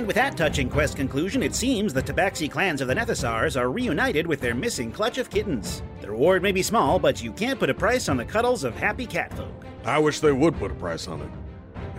And with that touching quest conclusion, it seems the Tabaxi clans of the Nethasars are reunited with their missing clutch of kittens. The reward may be small, but you can't put a price on the cuddles of happy catfolk. I wish they would put a price on it.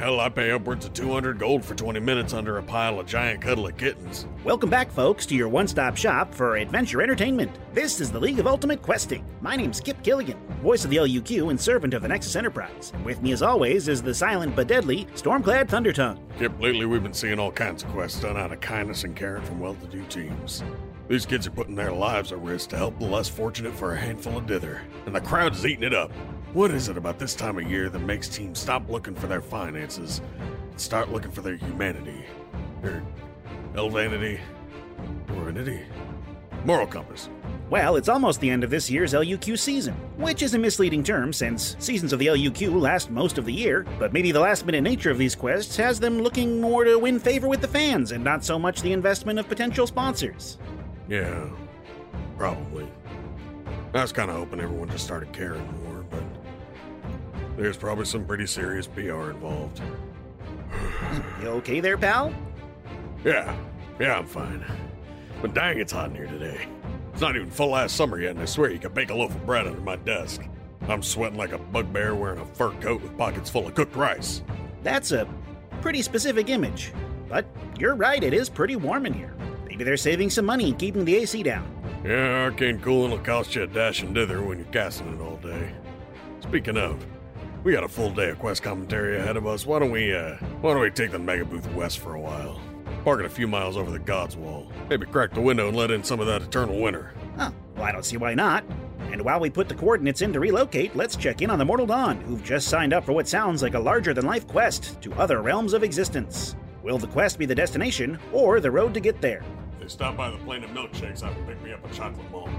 Hell, I pay upwards of 200 gold for 20 minutes under a pile of giant cuddly kittens. Welcome back, folks, to your one stop shop for adventure entertainment. This is the League of Ultimate Questing. My name's Kip Killigan, voice of the LUQ and servant of the Nexus Enterprise. And with me, as always, is the silent but deadly Stormclad Thundertongue. Kip, lately we've been seeing all kinds of quests done out of kindness and caring from well to do teams. These kids are putting their lives at risk to help the less fortunate for a handful of dither, and the crowd is eating it up. What is it about this time of year that makes teams stop looking for their finances and start looking for their humanity? Their elvanity? Divinity? Moral compass. Well, it's almost the end of this year's LUQ season, which is a misleading term since seasons of the LUQ last most of the year, but maybe the last minute nature of these quests has them looking more to win favor with the fans and not so much the investment of potential sponsors. Yeah, probably. I was kind of hoping everyone just started caring more, there's probably some pretty serious PR involved. You okay there, pal? Yeah, yeah, I'm fine. But dang, it's hot in here today. It's not even full last summer yet, and I swear you could bake a loaf of bread under my desk. I'm sweating like a bugbear wearing a fur coat with pockets full of cooked rice. That's a pretty specific image. But you're right, it is pretty warm in here. Maybe they're saving some money and keeping the AC down. Yeah, arcane cooling will cost you a dash and dither when you're casting it all day. Speaking of, we got a full day of quest commentary ahead of us. Why don't we, uh, why don't we take the mega booth west for a while? Park it a few miles over the God's Wall. Maybe crack the window and let in some of that eternal winter. Huh, well, I don't see why not. And while we put the coordinates in to relocate, let's check in on the Mortal Dawn, who've just signed up for what sounds like a larger than life quest to other realms of existence. Will the quest be the destination, or the road to get there? If they stop by the plane of milkshakes, I can pick me up a chocolate malt.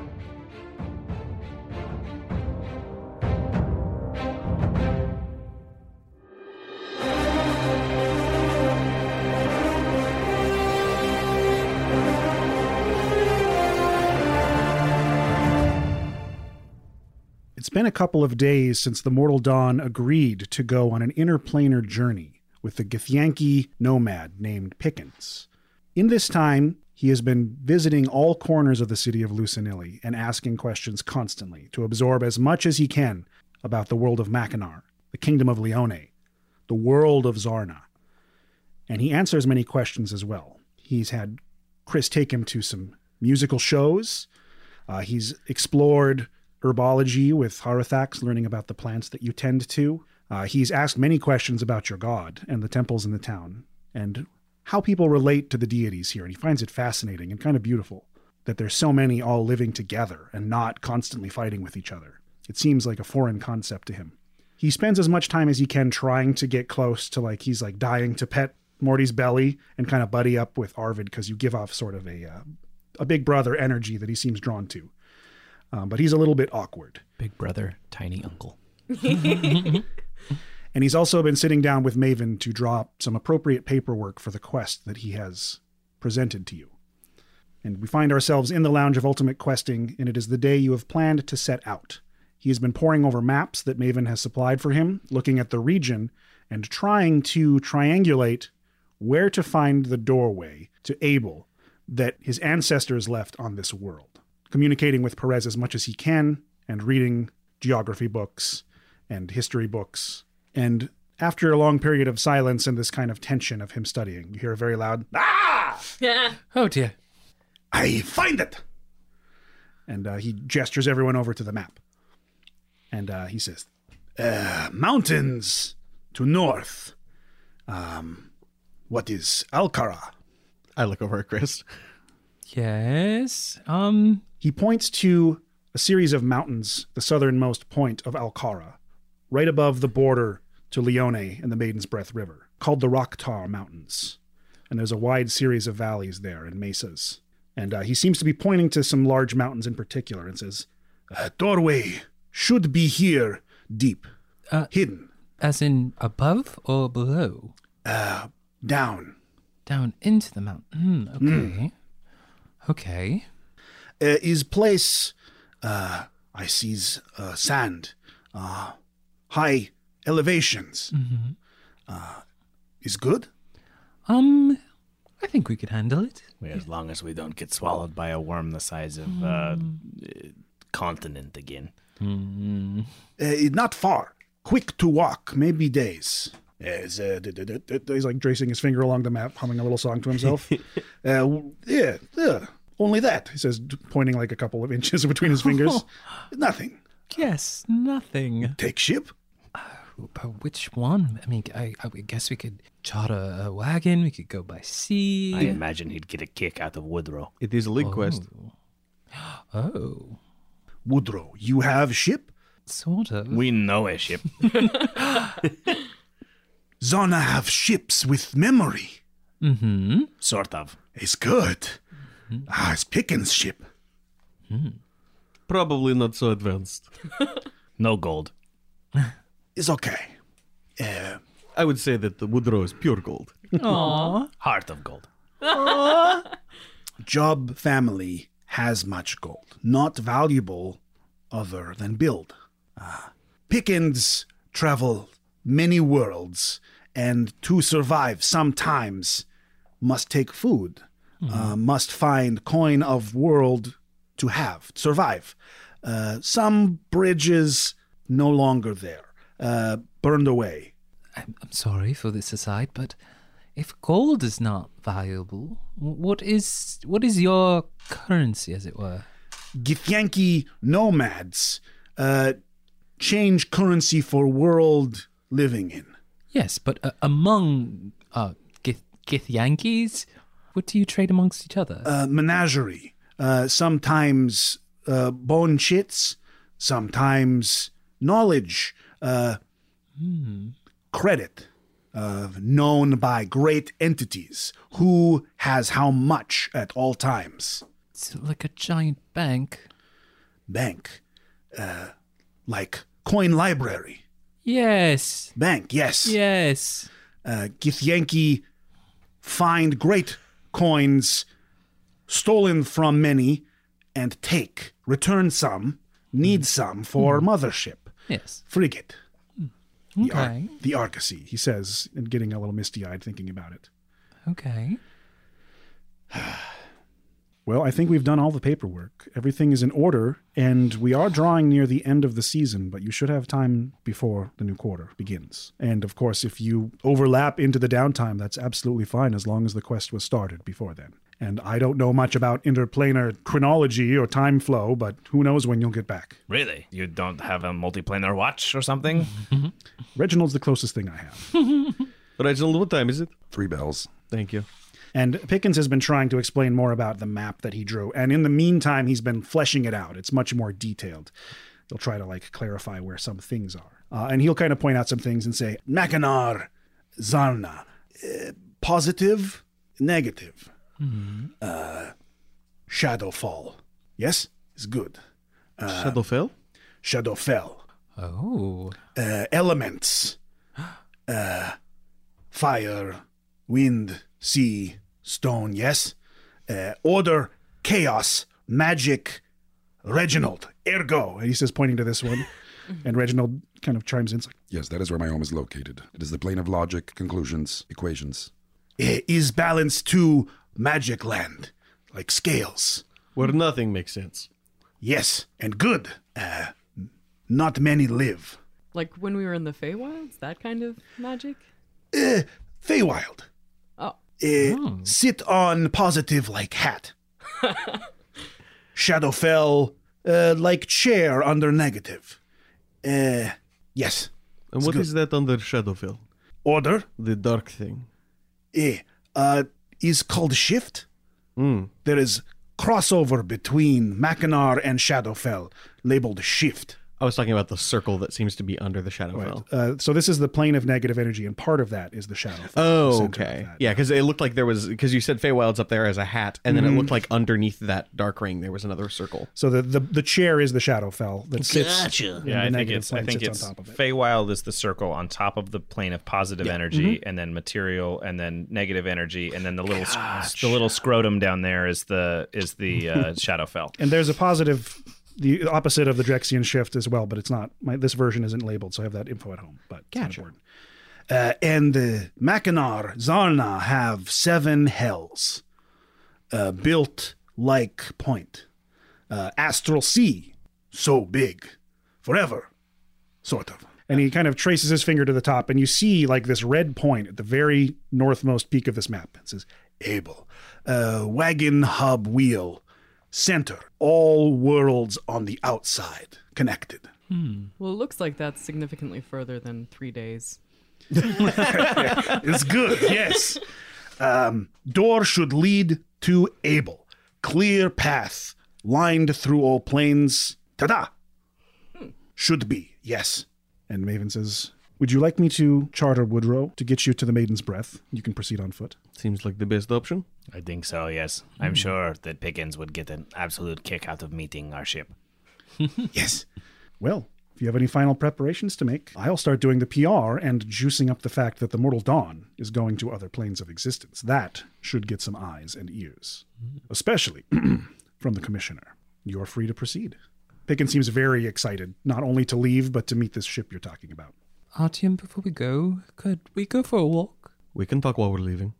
Been a couple of days since the Mortal Dawn agreed to go on an interplanar journey with the Githyanki nomad named Pickens. In this time, he has been visiting all corners of the city of Lucinilli and asking questions constantly to absorb as much as he can about the world of Mackinac, the kingdom of Leone, the world of Zarna. And he answers many questions as well. He's had Chris take him to some musical shows. Uh, he's explored herbology with Harathax, learning about the plants that you tend to. Uh, he's asked many questions about your god and the temples in the town and how people relate to the deities here. And he finds it fascinating and kind of beautiful that there's so many all living together and not constantly fighting with each other. It seems like a foreign concept to him. He spends as much time as he can trying to get close to like he's like dying to pet Morty's belly and kind of buddy up with Arvid because you give off sort of a uh, a big brother energy that he seems drawn to. Um, but he's a little bit awkward. Big brother, tiny uncle. And he's also been sitting down with Maven to draw up some appropriate paperwork for the quest that he has presented to you. And we find ourselves in the Lounge of Ultimate Questing, and it is the day you have planned to set out. He has been poring over maps that Maven has supplied for him, looking at the region, and trying to triangulate where to find the doorway to Abel that his ancestors left on this world. Communicating with Perez as much as he can, and reading geography books and history books. And after a long period of silence and this kind of tension of him studying, you hear a very loud, Ah! Yeah. Oh dear. I find it! And uh, he gestures everyone over to the map. And uh, he says, uh, Mountains to north. Um, what is Alk'Hara? I look over at Chris. Yes. Um. He points to a series of mountains, the southernmost point of Alk'Hara, right above the border to Leone and the Maiden's Breath River, called the Rocktar Mountains. And there's a wide series of valleys there and mesas. And uh, he seems to be pointing to some large mountains in particular and says, "A doorway should be here, deep, Uh, hidden, As in above or below? uh, down. Down into the mountain. Hmm, okay. Okay. Uh, is place, uh, I sees uh, sand, uh, high elevations. Uh, is good? Um, I think we could handle it. As long as we don't get swallowed by a worm the size of uh, continent again. Uh, not far. Quick to walk, maybe days. As, uh, he's like tracing his finger along the map, humming a little song to himself. uh, yeah, yeah, only that, he says, pointing like a couple of inches between his fingers. Nothing. Yes, nothing. Take ship? But which one? I mean, I, I guess we could charter a wagon. We could go by sea. I imagine he'd get a kick out of Woodrow. It is a league quest. Oh, Woodrow, you have ship? sort of. We know a ship. Zona have ships with memory. Mm-hmm. sort of. It's good. Ah, it's Pickens' ship. Probably not so advanced. No gold. It's okay. Uh, I would say that the Woodrow is pure gold. Aw. Heart of gold. Job family has much gold, not valuable other than build. Ah. Pickens travel many worlds, and to survive sometimes must take food, uh, must find coin of world to have, survive. Uh, some bridges no longer there, uh, burned away. I'm, I'm sorry for this aside, but if gold is not valuable, what is what is your currency, as it were? Githyanki nomads uh, change currency for world living in. Yes, but uh, among uh, Gith, Yankees, what do you trade amongst each other? Uh, menagerie. Uh, sometimes uh, bone chits, sometimes knowledge, uh, credit, uh, known by great entities. Who has how much at all times? it's like a giant bank. Bank. Uh, like coin library. Yes, Bank, yes. yes. uh, Githyanki find great coins stolen from many and take, return some, need mm. some for mm. mothership, Yes. frigate, the, Ar- Okay. the Argosy, he says, and getting a little misty eyed thinking about it. Okay. Well, I think we've done all the paperwork. Everything is in order, and we are drawing near the end of the season, but you should have time before the new quarter begins. And of course, if you overlap into the downtime, that's absolutely fine as long as the quest was started before then. And I don't know much about interplanar chronology or time flow, but who knows when you'll get back. Really? You don't have a multiplanar watch or something? Reginald's the closest thing I have. Reginald, what time is it? Three bells. Thank you. And Pickens has been trying to explain more about the map that he drew. And in the meantime, he's been fleshing it out. It's much more detailed. He'll try to like clarify where some things are. Uh, and he'll kind of point out some things and say, Mackinac, Zarna, uh, positive, negative, uh, Shadowfall. Yes, it's good. Shadowfell? Shadowfell. Oh. Uh, elements, uh, fire, wind, sea, stone. Yes. Uh, order, chaos, magic, Reginald, ergo. And he says, pointing to this one. and Reginald kind of chimes in. Like, Yes, that is where my home is located. It is the plane of logic, conclusions, equations. "Eh, is balanced to magic land, like scales. Where nothing makes sense. Yes, and good. Uh, not many live. Like when we were in the Feywilds, that kind of magic. Uh, Feywild. Oh, Sit on positive like hat. Shadowfell uh, like chair under negative. Uh, yes. And what good. is that under Shadowfell? Order The dark thing. eh, uh, is called shift. Mm. There is crossover between Mackinac and Shadowfell, labeled shift. I was talking about the circle that seems to be under the Shadowfell. Uh, so this is the plane of negative energy, and part of that is the Shadowfell. the Oh, okay. Yeah, because it looked like there was because you said Feywild's up there as a hat, and then it looked like underneath that dark ring there was another circle. So the, the the chair is the Shadowfell that sits. in Yeah, the I think negative it's I think it's on top of it. Feywild is the circle on top of the plane of positive energy, and then material, and then negative energy, and then the little sc- the little scrotum down there is the is the uh, Shadowfell. And there's a positive, the opposite of the Drexian shift as well, but it's not. My, this version isn't labeled, so I have that info at home. But important. Uh, and the Mackinac Zarna have seven hells, uh, built like point. Uh, astral sea, so big, forever, sort of. And he kind of traces his finger to the top, and you see like this red point at the very northmost peak of this map. It says Abel, uh, wagon hub wheel, center, all worlds on the outside, connected. Well, it looks like that's significantly further than three days. It's good, yes. Um, door should lead to Able. Clear path, lined through all planes. Ta-da! Should be, yes. And Maven says, Would you like me to charter Woodrow to get you to the Maiden's Breath? You can proceed on foot. Seems like the best option. I think so, yes. I'm hmm. sure that Pickens would get an absolute kick out of meeting our ship. yes. Well, if you have any final preparations to make, I'll start doing the PR and juicing up the fact that the Mortal Dawn is going to other planes of existence. That should get some eyes and ears, hmm. especially from the Commissioner. You're free to proceed. Pickens seems very excited, not only to leave, but to meet this ship you're talking about. Artyom, before we go, could we go for a walk? We can talk while we're leaving.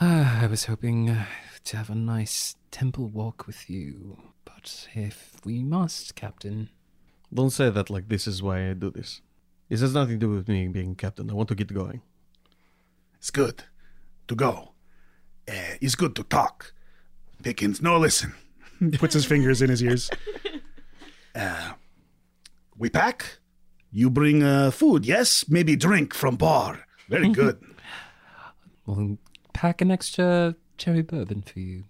Ah, I was hoping uh, to have a nice temple walk with you, but if we must, Captain. Don't say that like this is why I do this. This has nothing to do with me being captain. I want to get going. It's good to go. Uh, it's good to talk. Pickens, no, listen. Puts his fingers in his ears. Uh, we pack. You bring uh, food, yes? Maybe drink from bar. Very good. We'll pack an extra cherry bourbon for you.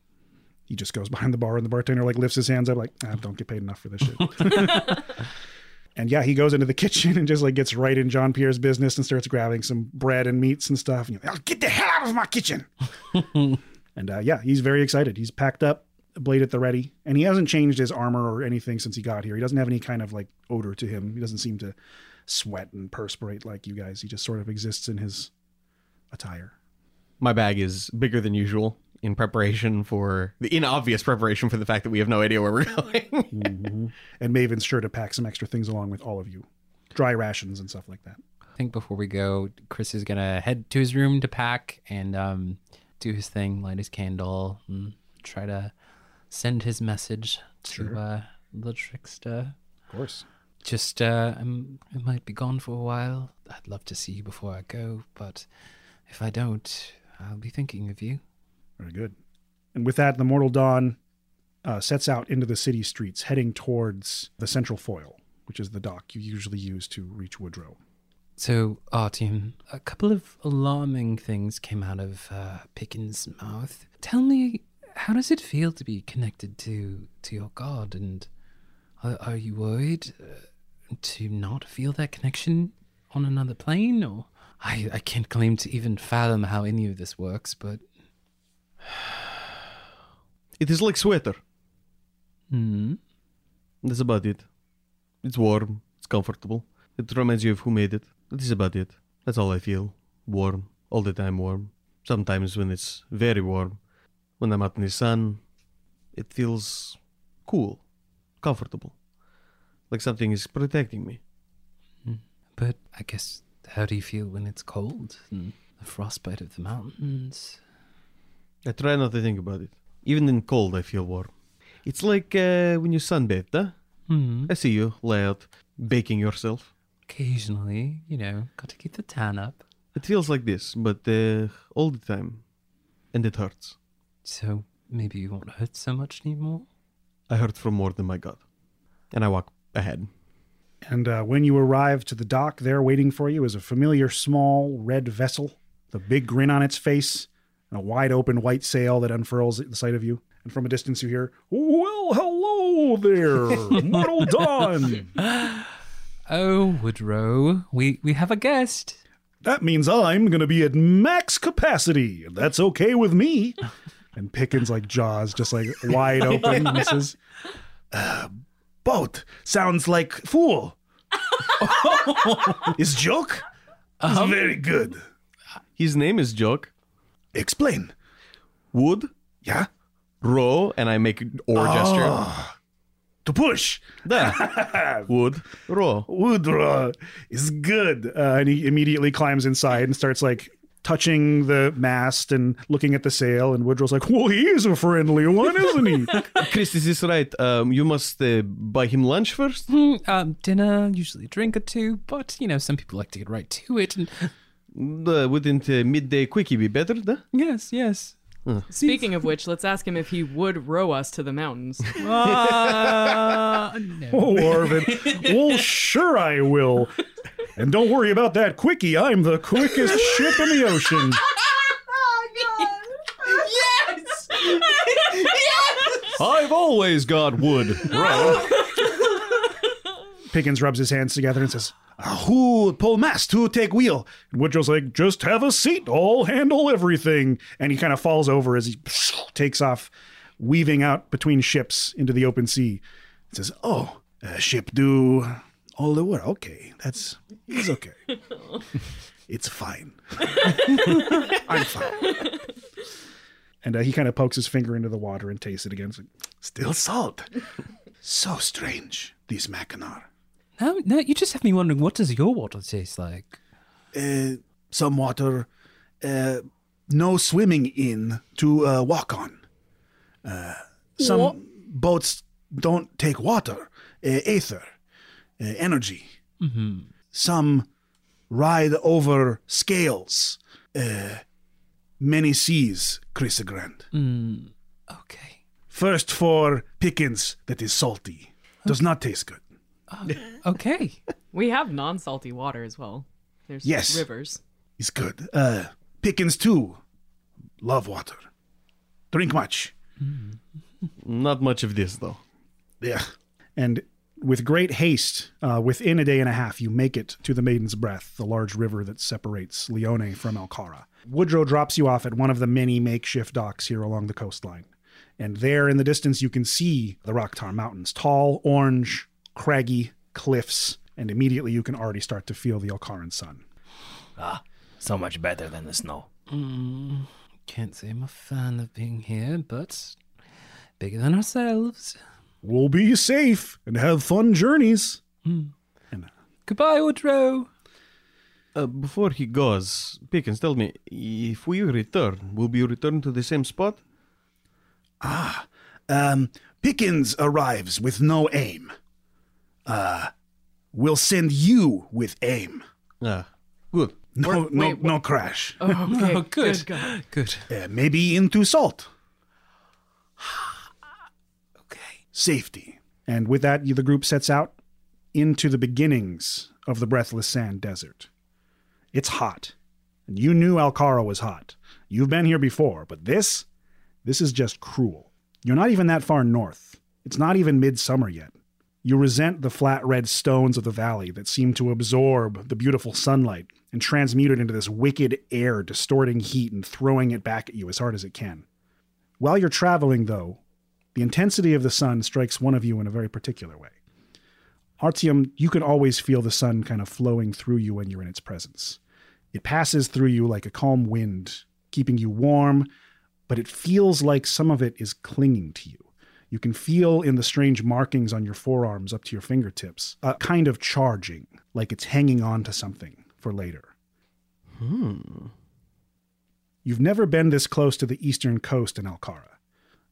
he just goes behind the bar, and the bartender like lifts his hands up, like, I don't get paid enough for this shit. and yeah, he goes into the kitchen and just like gets right in John Pierre's business and starts grabbing some bread and meats and stuff. And you're like, get the hell out of my kitchen. and uh, yeah, he's very excited. He's packed up, blade at the ready, and he hasn't changed his armor or anything since he got here. He doesn't have any kind of like odor to him. He doesn't seem to sweat and perspirate like you guys. He just sort of exists in his attire. My bag is bigger than usual in preparation for the in obvious preparation for the fact that we have no idea where we're going. And Maven's sure to pack some extra things along with all of you dry rations and stuff like that. I think before we go, Chris is gonna head to his room to pack and um, do his thing, light his candle, and try to send his message to uh, the trickster. Of course. Just, uh, I'm, I might be gone for a while. I'd love to see you before I go, but if I don't, I'll be thinking of you. Very good. And with that, the Mortal Dawn uh, sets out into the city streets, heading towards the central foil, which is the dock you usually use to reach Woodrow. So, Artyom, a couple of alarming things came out of uh, Pickens' mouth. Tell me, how does it feel to be connected to to your god? And are, are you worried uh, to not feel that connection on another plane? Or I, I can't claim to even fathom how any of this works, but it is like sweater. hmm, That's about it. It's warm. It's comfortable. It reminds you of who made it. That is about it. That's all I feel. Warm. All the time warm. Sometimes when it's very warm, when I'm out in the sun, it feels cool, comfortable. Like something is protecting me. but I guess how do you feel when it's cold and the frostbite of the mountains? I try not to think about it. Even in cold, I feel warm. It's like uh, when you sunbathe, huh? Hmm. I see you lay out, baking yourself. Occasionally, you know, got to keep the tan up. It feels like this, but uh, all the time. And it hurts. So maybe you won't hurt so much anymore. I hurt from more than my God. And I walk ahead. And uh, when you arrive to the dock, there waiting for you is a familiar small red vessel, the big grin on its face, and a wide open white sail that unfurls at the sight of you. And from a distance, you hear, Well, hello there, Mortal Dawn. Oh, Woodrow, we we have a guest. That means I'm going to be at max capacity. and That's okay with me. And Pickens, like jaws, just like wide open, and says, uh, Boat sounds like fool. Is joke? Is very good. His name is Joke. Explain. Wood, Yeah? row, and I make or gesture. Ah. to push. There. Wood. Raw. Woodra is good. Uh, and he immediately climbs inside and starts like touching the mast and looking at the sail. And Woodrow's like, well, he is a friendly one, isn't he? Chris, is this right? Um, you must uh, buy him lunch first? Hmm, um, dinner, usually a drink or two, but you know, some people like to get right to it. And Uh, wouldn't uh, midday quickie be better? Huh? yes, yes. Speaking of which, let's ask him if he would row us to the mountains. Uh, no. oh, Arvin. well, sure I will. And don't worry about that quickie. I'm the quickest ship in the ocean. Yes! yes! I've always got wood. Right. Pickens rubs his hands together and says, "Ah, Who pull mast? Who take wheel? And Woodrow's like, Just have a seat. I'll handle everything. And he kind of falls over as he takes off, weaving out between ships into the open sea. He says, Oh, uh, ship do all the work. Okay, that's it's okay. it's fine. I'm fine. And uh, he kind of pokes his finger into the water and tastes it again. It's like, Still salt. so strange, these Mackinac. no, no, you just have me wondering, what does your water taste like? uh, some water, uh, no swimming in to uh, walk on. Uh, some boats don't take water, uh, aether, uh, energy. Some ride over scales. Uh, many seas, Chris Grant. Okay. First for Pickens that is salty. Does not taste good. Okay. we have non-salty water as well. There's Yes. rivers. Is good. Uh, Pickens too. Love water. Drink much. Not much of this, though. Yeah. And with great haste, uh, within a day and a half, you make it to the Maiden's Breath, the large river that separates Leone from Alk'Hara. Woodrow drops you off at one of the many makeshift docks here along the coastline. And there in the distance, you can see the Rocktar Mountains tall, orange, craggy cliffs. And immediately, you can already start to feel the Alk'Haran sun. Ah, so much better than the snow. Can't say I'm a fan of being here, but bigger than ourselves. We'll be safe and have fun journeys. Goodbye, Woodrow. Uh, before he goes, Pickens, tell me, if we return, will we return to the same spot? Ah, um, Pickens arrives with no aim. Uh, we'll send you with aim. Ah, good. No, We're- no, wait, no crash. Okay, Oh, good. God. Good. Uh, maybe into salt. Safety. And with that, the group sets out into the beginnings of the Breathless Sand Desert. It's hot. And you knew Alk'Hara was hot. You've been here before, but this, this is just cruel. You're not even that far north. It's not even midsummer yet. You resent the flat red stones of the valley that seem to absorb the beautiful sunlight and transmute it into this wicked air, distorting heat and throwing it back at you as hard as it can. While you're traveling, though, the intensity of the sun strikes one of you in a very particular way. Artyom, you can always feel the sun kind of flowing through you when you're in its presence. It passes through you like a calm wind, keeping you warm, but it feels like some of it is clinging to you. You can feel in the strange markings on your forearms up to your fingertips a kind of charging, like it's hanging on to something for later. Hmm. You've never been this close to the eastern coast in Alk'Hara.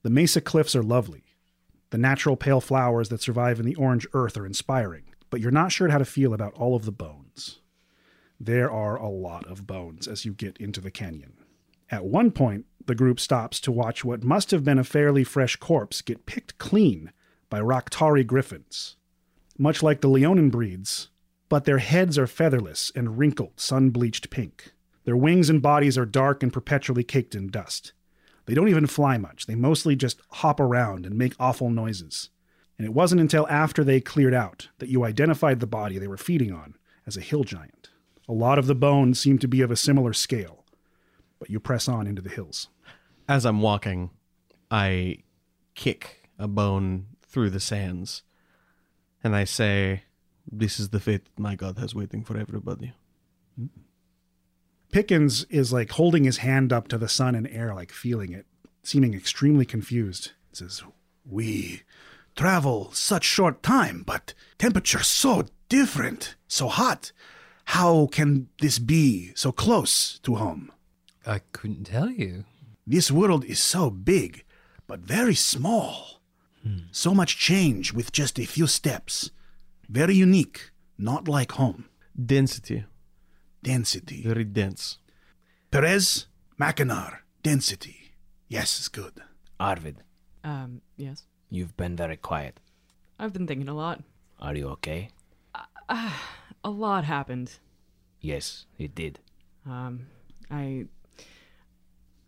The mesa cliffs are lovely. The natural pale flowers that survive in the orange earth are inspiring, but you're not sure how to feel about all of the bones. There are a lot of bones as you get into the canyon. At one point, the group stops to watch what must have been a fairly fresh corpse get picked clean by Raktari griffins. Much like the Leonin breeds, but their heads are featherless and wrinkled, sun bleached pink. Their wings and bodies are dark and perpetually caked in dust. They don't even fly much, they mostly just hop around and make awful noises. And it wasn't until after they cleared out that you identified the body they were feeding on as a hill giant. A lot of the bones seem to be of a similar scale, but you press on into the hills. As I'm walking, I kick a bone through the sands, and I say, "This is the fate my God has waiting for everybody." Mm. Pickens is like holding his hand up to the sun and air, like feeling it, seeming extremely confused. He says, We travel such short time, but temperature so different, so hot. How can this be so close to home? I couldn't tell you. This world is so big, but very small. Hmm. So much change with just a few steps. Very unique, not like home. Density. Density. Very dense. Perez, Mackinac, density. Yes, it's good. Arvid, Um, yes. you've been very quiet. I've been thinking a lot. Are you okay? A lot happened. Yes, it did. Um, I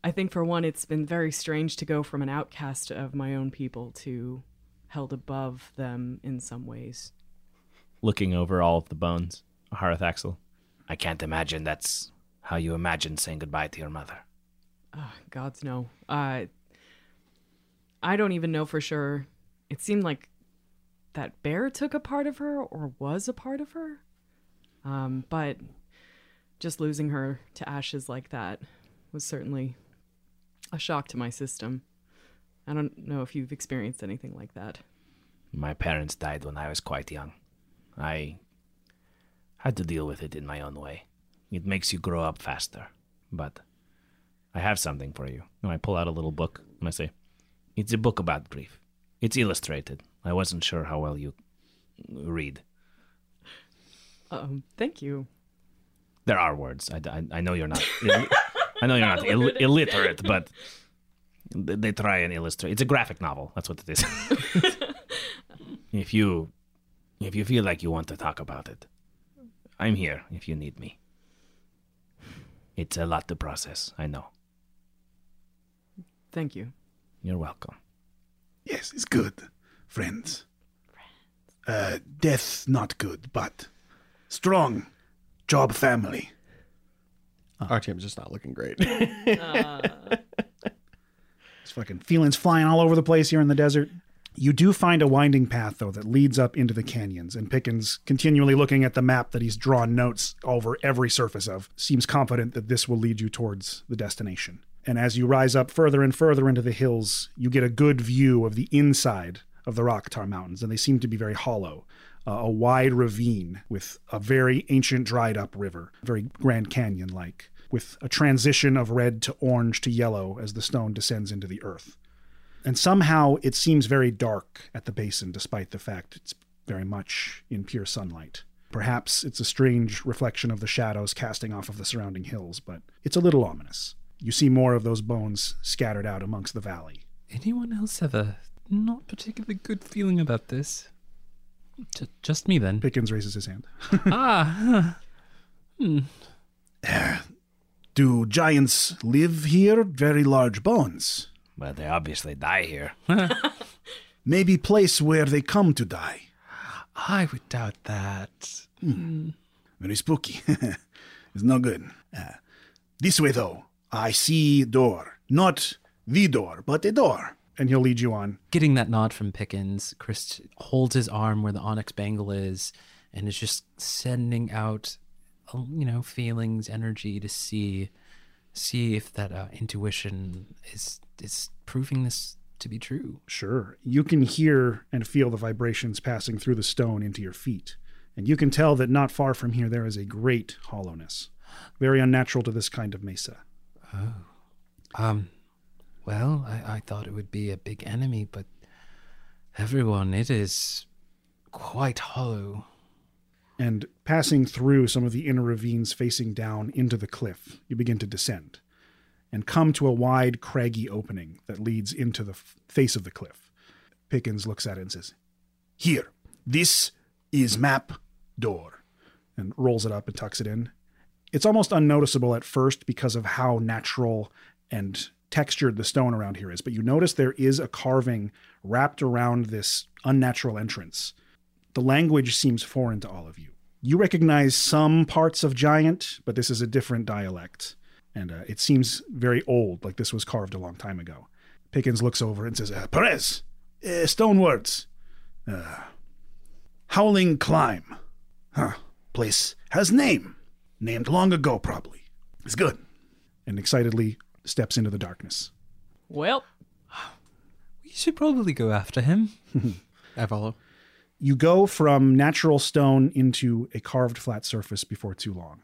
I think for one it's been very strange to go from an outcast of my own people to held above them in some ways. Looking over all of the bones, Harath Axel. I can't imagine that's how you imagine saying goodbye to your mother. Ah, gods no. Uh I don't even know for sure. It seemed like that bear took a part of her or was a part of her. Um, but just losing her to ashes like that was certainly a shock to my system. I don't know if you've experienced anything like that. My parents died when I was quite young. I had to deal with it in my own way. It makes you grow up faster. But I have something for you. And I pull out a little book and I say, It's a book about grief. It's illustrated. I wasn't sure how well you read. Um, thank you. There are words. I, I, I know you're not. I know you're not Ill, illiterate, but they try and illustrate. It's a graphic novel. That's what it is. if you, if you feel like you want to talk about it, I'm here. If you need me, it's a lot to process. I know. Thank you. You're welcome. Yes, it's good. Friends. Uh, death not good, but strong. Job family. Artyom's just not looking great. It's fucking feelings flying all over the place here in the desert. You do find a winding path, though, that leads up into the canyons, and Pickens, continually looking at the map that he's drawn notes over every surface of, seems confident that this will lead you towards the destination. And as you rise up further and further into the hills, you get a good view of the inside of the Rocktar Mountains, and they seem to be very hollow. Uh, a wide ravine with a very ancient dried up river, very Grand Canyon like, with a transition of red to orange to yellow as the stone descends into the earth. And somehow it seems very dark at the basin, despite the fact it's very much in pure sunlight. Perhaps it's a strange reflection of the shadows casting off of the surrounding hills, but it's a little ominous. You see more of those bones scattered out amongst the valley. Anyone else have a not particularly good feeling about this? J- just me then. Pickens raises his hand. ah, huh. Do giants live here? Very large bones. Well, they obviously die here. Maybe place where they come to die. I would doubt that. Very spooky. it's no good. Uh, this way, though. I see door. Not the door, but a door. And he'll lead you on. Getting that nod from Pickens, Chris holds his arm where the onyx bangle is and is just sending out, you know, feelings, energy to see, see if that uh, intuition is is proving this to be true. Sure. You can hear and feel the vibrations passing through the stone into your feet. And you can tell that not far from here there is a great hollowness, very unnatural to this kind of mesa. Oh. Um, well, I, I thought it would be a big enemy, but everyone, it is quite hollow. And passing through some of the inner ravines facing down into the cliff, you begin to descend and come to a wide, craggy opening that leads into the face of the cliff. Pickens looks at it and says, Here. This is map door. and rolls it up and tucks it in. It's almost unnoticeable at first because of how natural and textured the stone around here is, but you notice there is a carving wrapped around this unnatural entrance. The language seems foreign to all of you. You recognize some parts of Giant, but this is a different dialect, and uh, it seems very old, like this was carved a long time ago. Pickens looks over and says, uh, Perez. Uh, stone words. Uh, howling climb. Huh. Place has name. Named long ago, probably. It's good. and excitedly steps into the darkness. Well, We should probably go after him. I follow. You go from natural stone into a carved flat surface before too long.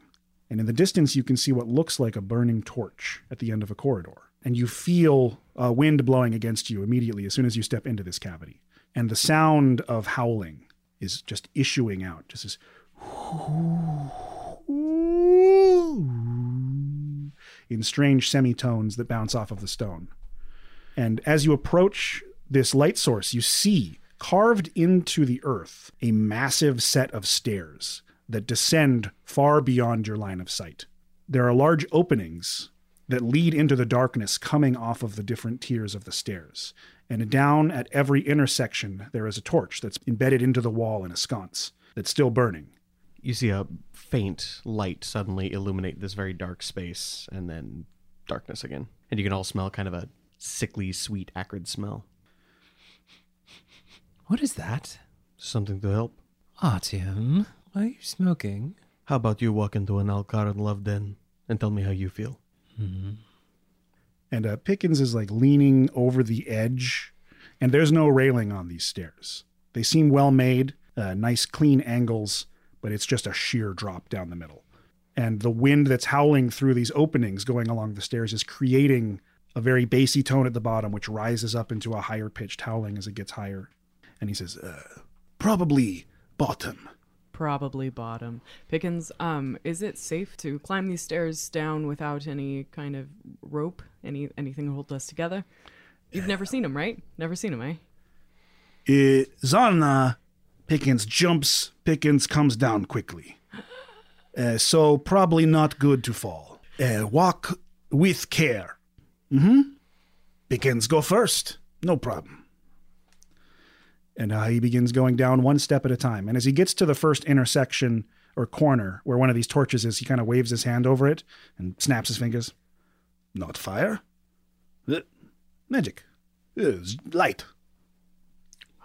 And in the distance, you can see what looks like a burning torch at the end of a corridor. And you feel a wind blowing against you immediately as soon as you step into this cavity. And the sound of howling is just issuing out, just this in strange semitones that bounce off of the stone. And as you approach this light source, you see carved into the earth a massive set of stairs that descend far beyond your line of sight. There are large openings that lead into the darkness coming off of the different tiers of the stairs. And down at every intersection, there is a torch that's embedded into the wall in a sconce that's still burning. You see a faint light suddenly illuminate this very dark space, and then darkness again. And you can all smell kind of a sickly, sweet, acrid smell. What is that? Something to help. Artyom, are you smoking? How about you walk into an Alk'Haran love den and tell me how you feel? and uh, Pickens is like leaning over the edge, and there's no railing on these stairs. They seem well made, uh, nice clean angles, but it's just a sheer drop down the middle. And the wind that's howling through these openings going along the stairs is creating a very bassy tone at the bottom, which rises up into a higher pitched howling as it gets higher. And he says, uh, Probably bottom. Probably bottom. Pickens, um, is it safe to climb these stairs down without any kind of rope, any anything to hold us together? You've never seen him, right? Never seen him, eh? Uh, Zarna Pickens jumps, Pickens comes down quickly. Uh, so probably not good to fall. Uh, walk with care. Mm-hmm. Pickens go first. No problem. And uh, he begins going down one step at a time. And as he gets to the first intersection or corner where one of these torches is, he kind of waves his hand over it and snaps his fingers. Not fire. Uh, magic. Uh, light.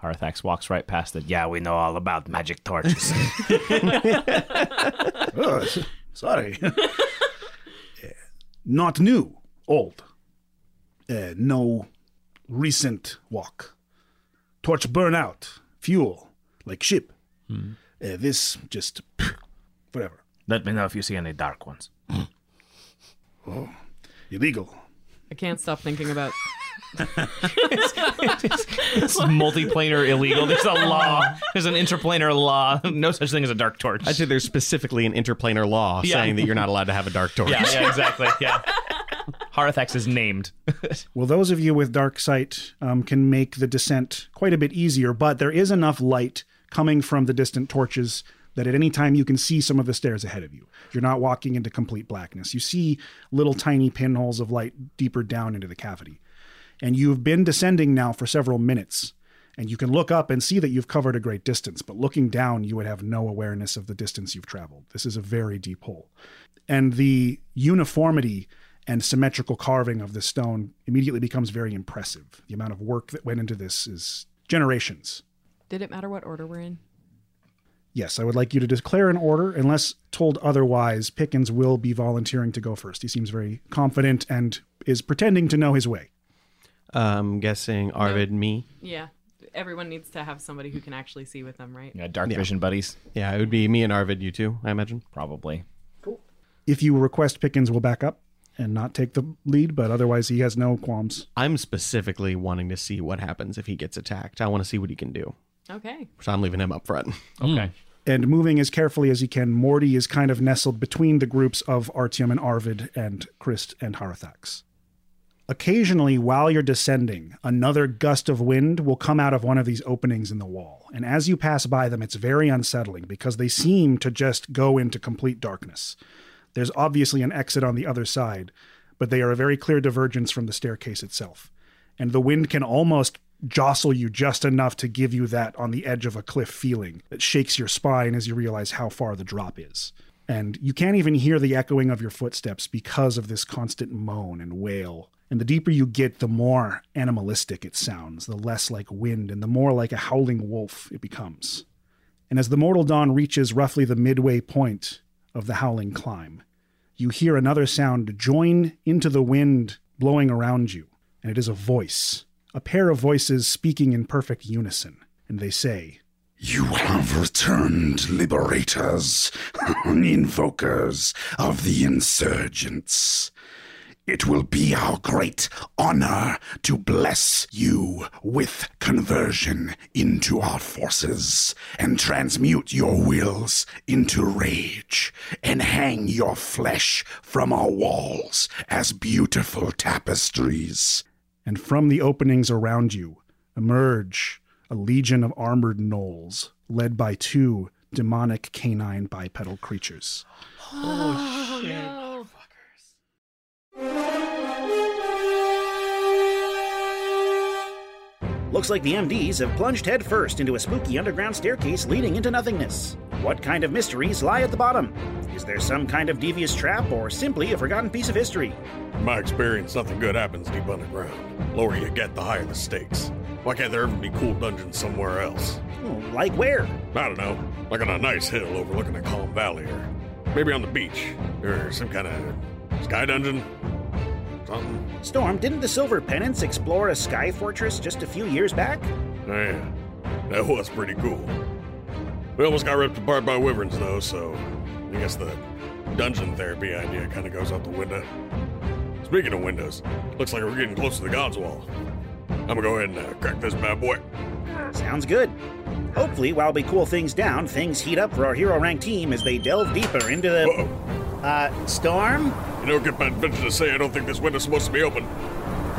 Harathax walks right past it. Yeah, we know all about magic torches. Oh, sorry. Uh, not new. Old. Uh, no recent walk. Torch burn out. Fuel. Like ship. Uh, this just whatever. Let me know if you see any dark ones. Oh, illegal. I can't stop thinking about It's multiplanar illegal. There's a law. There's an interplanar law. No such thing as a dark torch. I'd say there's specifically an interplanar law Yeah. saying that you're not allowed to have a dark torch. yeah, yeah, exactly. Yeah. Harathax is named. Well, those of you with dark sight um, can make the descent quite a bit easier, but there is enough light coming from the distant torches that at any time you can see some of the stairs ahead of you. You're not walking into complete blackness. You see little tiny pinholes of light deeper down into the cavity. And you've been descending now for several minutes. And you can look up and see that you've covered a great distance, but looking down, you would have no awareness of the distance you've traveled. This is a very deep hole. And the uniformity and symmetrical carving of the stone immediately becomes very impressive. The amount of work that went into this is generations. Did it matter what order we're in? Yes, I would like you to declare an order. Unless told otherwise, Pickens will be volunteering to go first. He seems very confident and is pretending to know his way. I'm guessing Arvid, me. Yeah. Everyone needs to have somebody who can actually see with them, right? Yeah, dark vision buddies. Yeah, it would be me and Arvid, you two, I imagine. Probably. Cool. If you request, Pickens will back up and not take the lead, but otherwise, he has no qualms. I'm specifically wanting to see what happens if he gets attacked. I want to see what he can do. Okay. So I'm leaving him up front. Hmm. Okay. And moving as carefully as he can, Morty is kind of nestled between the groups of Artyom and Arvid and Chris and Harathax. Occasionally, while you're descending, another gust of wind will come out of one of these openings in the wall. And as you pass by them, it's very unsettling because they seem to just go into complete darkness. There's obviously an exit on the other side, but they are a very clear divergence from the staircase itself. And the wind can almost jostle you just enough to give you that on the edge of a cliff feeling that shakes your spine as you realize how far the drop is. And you can't even hear the echoing of your footsteps because of this constant moan and wail. And the deeper you get, the more animalistic it sounds, the less like wind, and the more like a howling wolf it becomes. And as the mortal dawn reaches roughly the midway point of the howling climb, you hear another sound join into the wind blowing around you, and it is a voice, a pair of voices speaking in perfect unison. and they say, You have returned, liberators, invokers of the insurgents. It will be our great honor to bless you with conversion into our forces and transmute your wills into rage and hang your flesh from our walls as beautiful tapestries. and from the openings around you emerge a legion of armored gnolls, led by two demonic canine bipedal creatures. Oh, no. Looks like the MDs have plunged headfirst into a spooky underground staircase leading into nothingness. What kind of mysteries lie at the bottom? Is there some kind of devious trap or simply a forgotten piece of history? In my experience, nothing good happens deep underground. Lower you get, the higher the stakes. Why can't there ever be cool dungeons somewhere else? Oh, like where? I don't know. Like on a nice hill overlooking a calm valley, or maybe on the beach, or some kind of sky dungeon. Something. Storm, didn't the Silver Pennants explore a sky fortress just a few years back? Yeah, that was pretty cool. We almost got ripped apart by wyverns, though, so I guess the dungeon therapy idea kind of goes out the window. Speaking of windows, looks like we're getting close to the God's Wall. I'm gonna go ahead and uh, crack this bad boy. Sounds good. Hopefully, while we cool things down, things heat up for our hero rank team as they delve deeper into the. Uh-oh. Uh, Storm? You know, get my adventure to say I don't think this window's supposed to be open.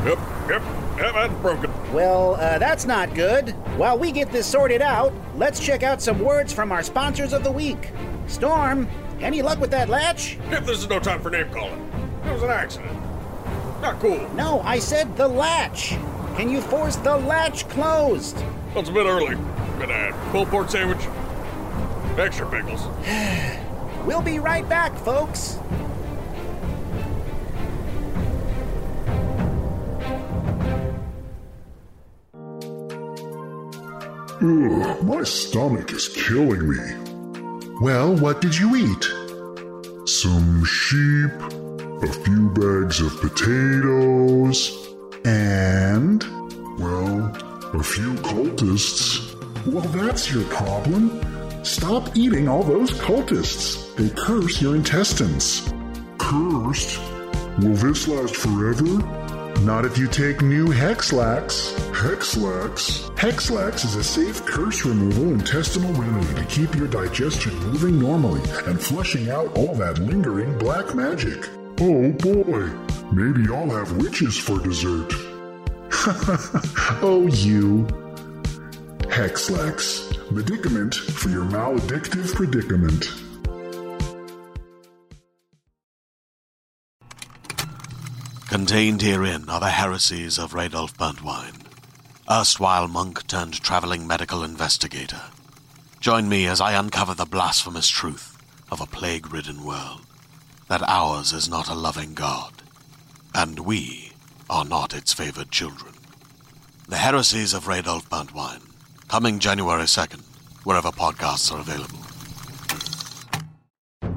Yep, yep, yep, that's broken. Well, uh, that's not good. While we get this sorted out, let's check out some words from our sponsors of the week. Storm, any luck with that latch? If this is no time for name calling, it was an accident. Not cool. No, I said the latch. Can you force the latch closed? Well, it's a bit early. Gonna add pulled pork sandwich, extra pickles. We'll be right back, folks. Ugh, my stomach is killing me. Well, what did you eat? Some sheep, a few bags of potatoes, and, well, a few cultists. Well, that's your problem. Stop eating all those cultists. They curse your intestines. Cursed? Will this last forever? Not if you take new Hexlax. Hexlax? Hexlax is a safe curse removal intestinal remedy to keep your digestion moving normally and flushing out all that lingering black magic. Oh boy, maybe I'll have witches for dessert. oh, you. Hexlax, medicament for your maladictive predicament. Contained herein are the heresies of Radolf Burntwine, erstwhile monk turned traveling medical investigator. Join me as I uncover the blasphemous truth of a plague ridden world that ours is not a loving God, and we are not its favored children. The heresies of Radolf Burntwine, coming January 2nd, wherever podcasts are available.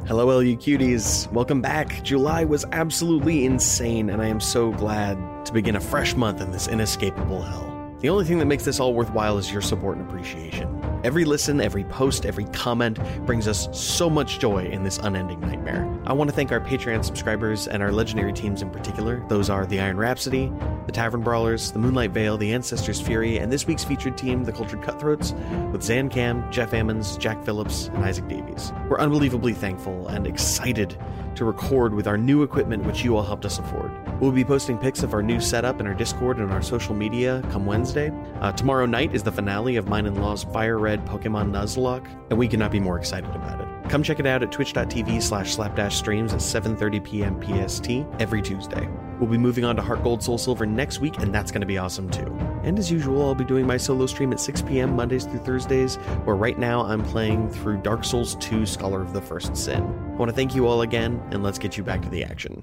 Hello, LU cuties. Welcome back. July was absolutely insane, and I am so glad to begin a fresh month in this inescapable hell. The only thing that makes this all worthwhile is your support and appreciation. Every listen, every post, every comment brings us so much joy in this unending nightmare. I want to thank our Patreon subscribers and our legendary teams in particular. Those are the Iron Rhapsody, the Tavern Brawlers, the Moonlight Veil, the Ancestors Fury, and this week's featured team, the Cultured Cutthroats, with Zan Cam, Jeff Ammons, Jack Phillips, and Isaac Davies. We're unbelievably thankful and excited to record with our new equipment, which you all helped us afford. We'll be posting pics of our new setup in our Discord and our social media come Wednesday. Uh, tomorrow night is the finale of Mine and Law's Fire Red Pokemon Nuzlocke, and we cannot be more excited about it. Come check it out at twitch.tv slash slapdash streams at 7.30 p.m. PST every Tuesday. We'll be moving on to Heart Gold Soul Silver next week, and that's going to be awesome too. And as usual, I'll be doing my solo stream at 6 p.m. Mondays through Thursdays, where right now I'm playing through Dark Souls 2 Scholar of the First Sin. I want to thank you all again, and let's get you back to the action.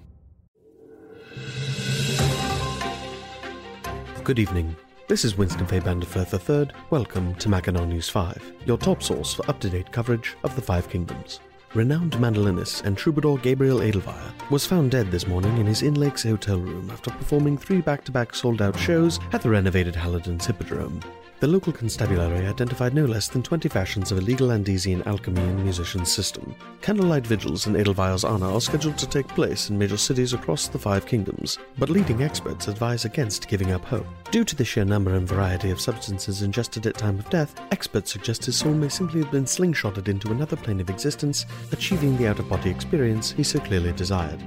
Good evening. This is Winston Fay Banderfirth III. Welcome to Mackinac News 5, your top source for up-to-date coverage of the Five Kingdoms. Renowned mandolinist and troubadour Gabriel Edelweiss was found dead this morning in his Inn Lakes hotel room after performing three back-to-back sold-out shows at the renovated Halidon's Hippodrome. The local constabulary identified no less than 20 fashions of illegal Andesian alchemy in the musician's system. Candlelight vigils in Edelweil's honor are scheduled to take place in major cities across the Five Kingdoms, but leading experts advise against giving up hope. Due to the sheer number and variety of substances ingested at time of death, experts suggest his soul may simply have been slingshotted into another plane of existence, achieving the out-of-body experience he so clearly desired.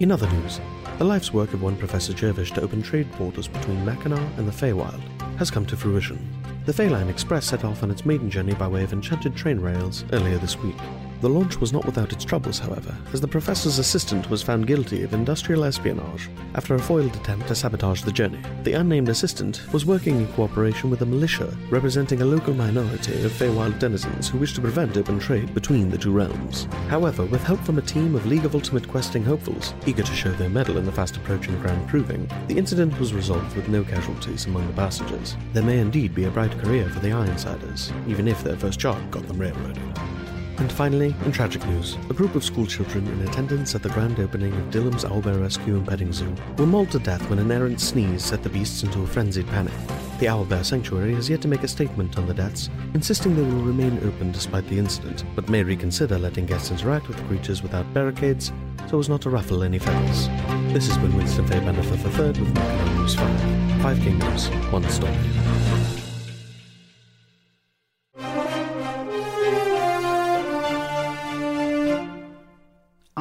In other news, the life's work of one Professor Jervish to open trade portals between Mackinac and the Feywild has come to fruition. The Feyline Express set off on its maiden journey by way of enchanted train rails earlier this week. The launch was not without its troubles, however, as the professor's assistant was found guilty of industrial espionage after a foiled attempt to sabotage the journey. The unnamed assistant was working in cooperation with a militia representing a local minority of Feywild denizens who wished to prevent open trade between the two realms. However, with help from a team of League of Ultimate Questing hopefuls, eager to show their mettle in the fast approaching Grand Proving, the incident was resolved with no casualties among the passengers. There may indeed be a bright career for the Ironsiders, even if their first job got them railroaded. And finally, in tragic news, a group of schoolchildren in attendance at the grand opening of Dillham's Owlbear Rescue and Petting Zoo were mauled to death when an errant sneeze set the beasts into a frenzied panic. The Owlbear Sanctuary has yet to make a statement on the deaths, insisting they will remain open despite the incident, but may reconsider letting guests interact with the creatures without barricades so as not to ruffle any feathers. This has been Winston Fairbander for the third with Mackinac News 5. Five Kingdoms, one story.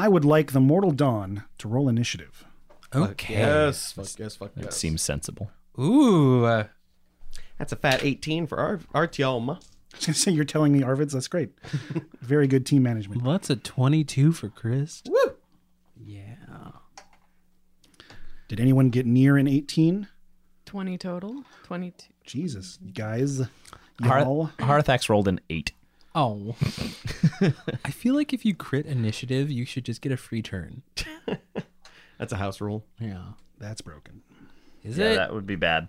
I would like the Mortal Dawn to roll initiative. Okay. Yes, fuck yes, fuck That yes. seems sensible. Ooh. uh, That's a fat 18 for Ar- Artyom. I was going to say, you're telling me Arvids? That's great. Very good team management. Well, that's a 22 for Chris. Woo! Yeah. Did anyone get near an 18? 20 total? 22. Jesus, you guys. Har- Y'all. Harathax rolled an eight. Oh. I feel like if you crit initiative, you should just get a free turn. That's a house rule. Yeah. That's broken. Is yeah, it? that would be bad.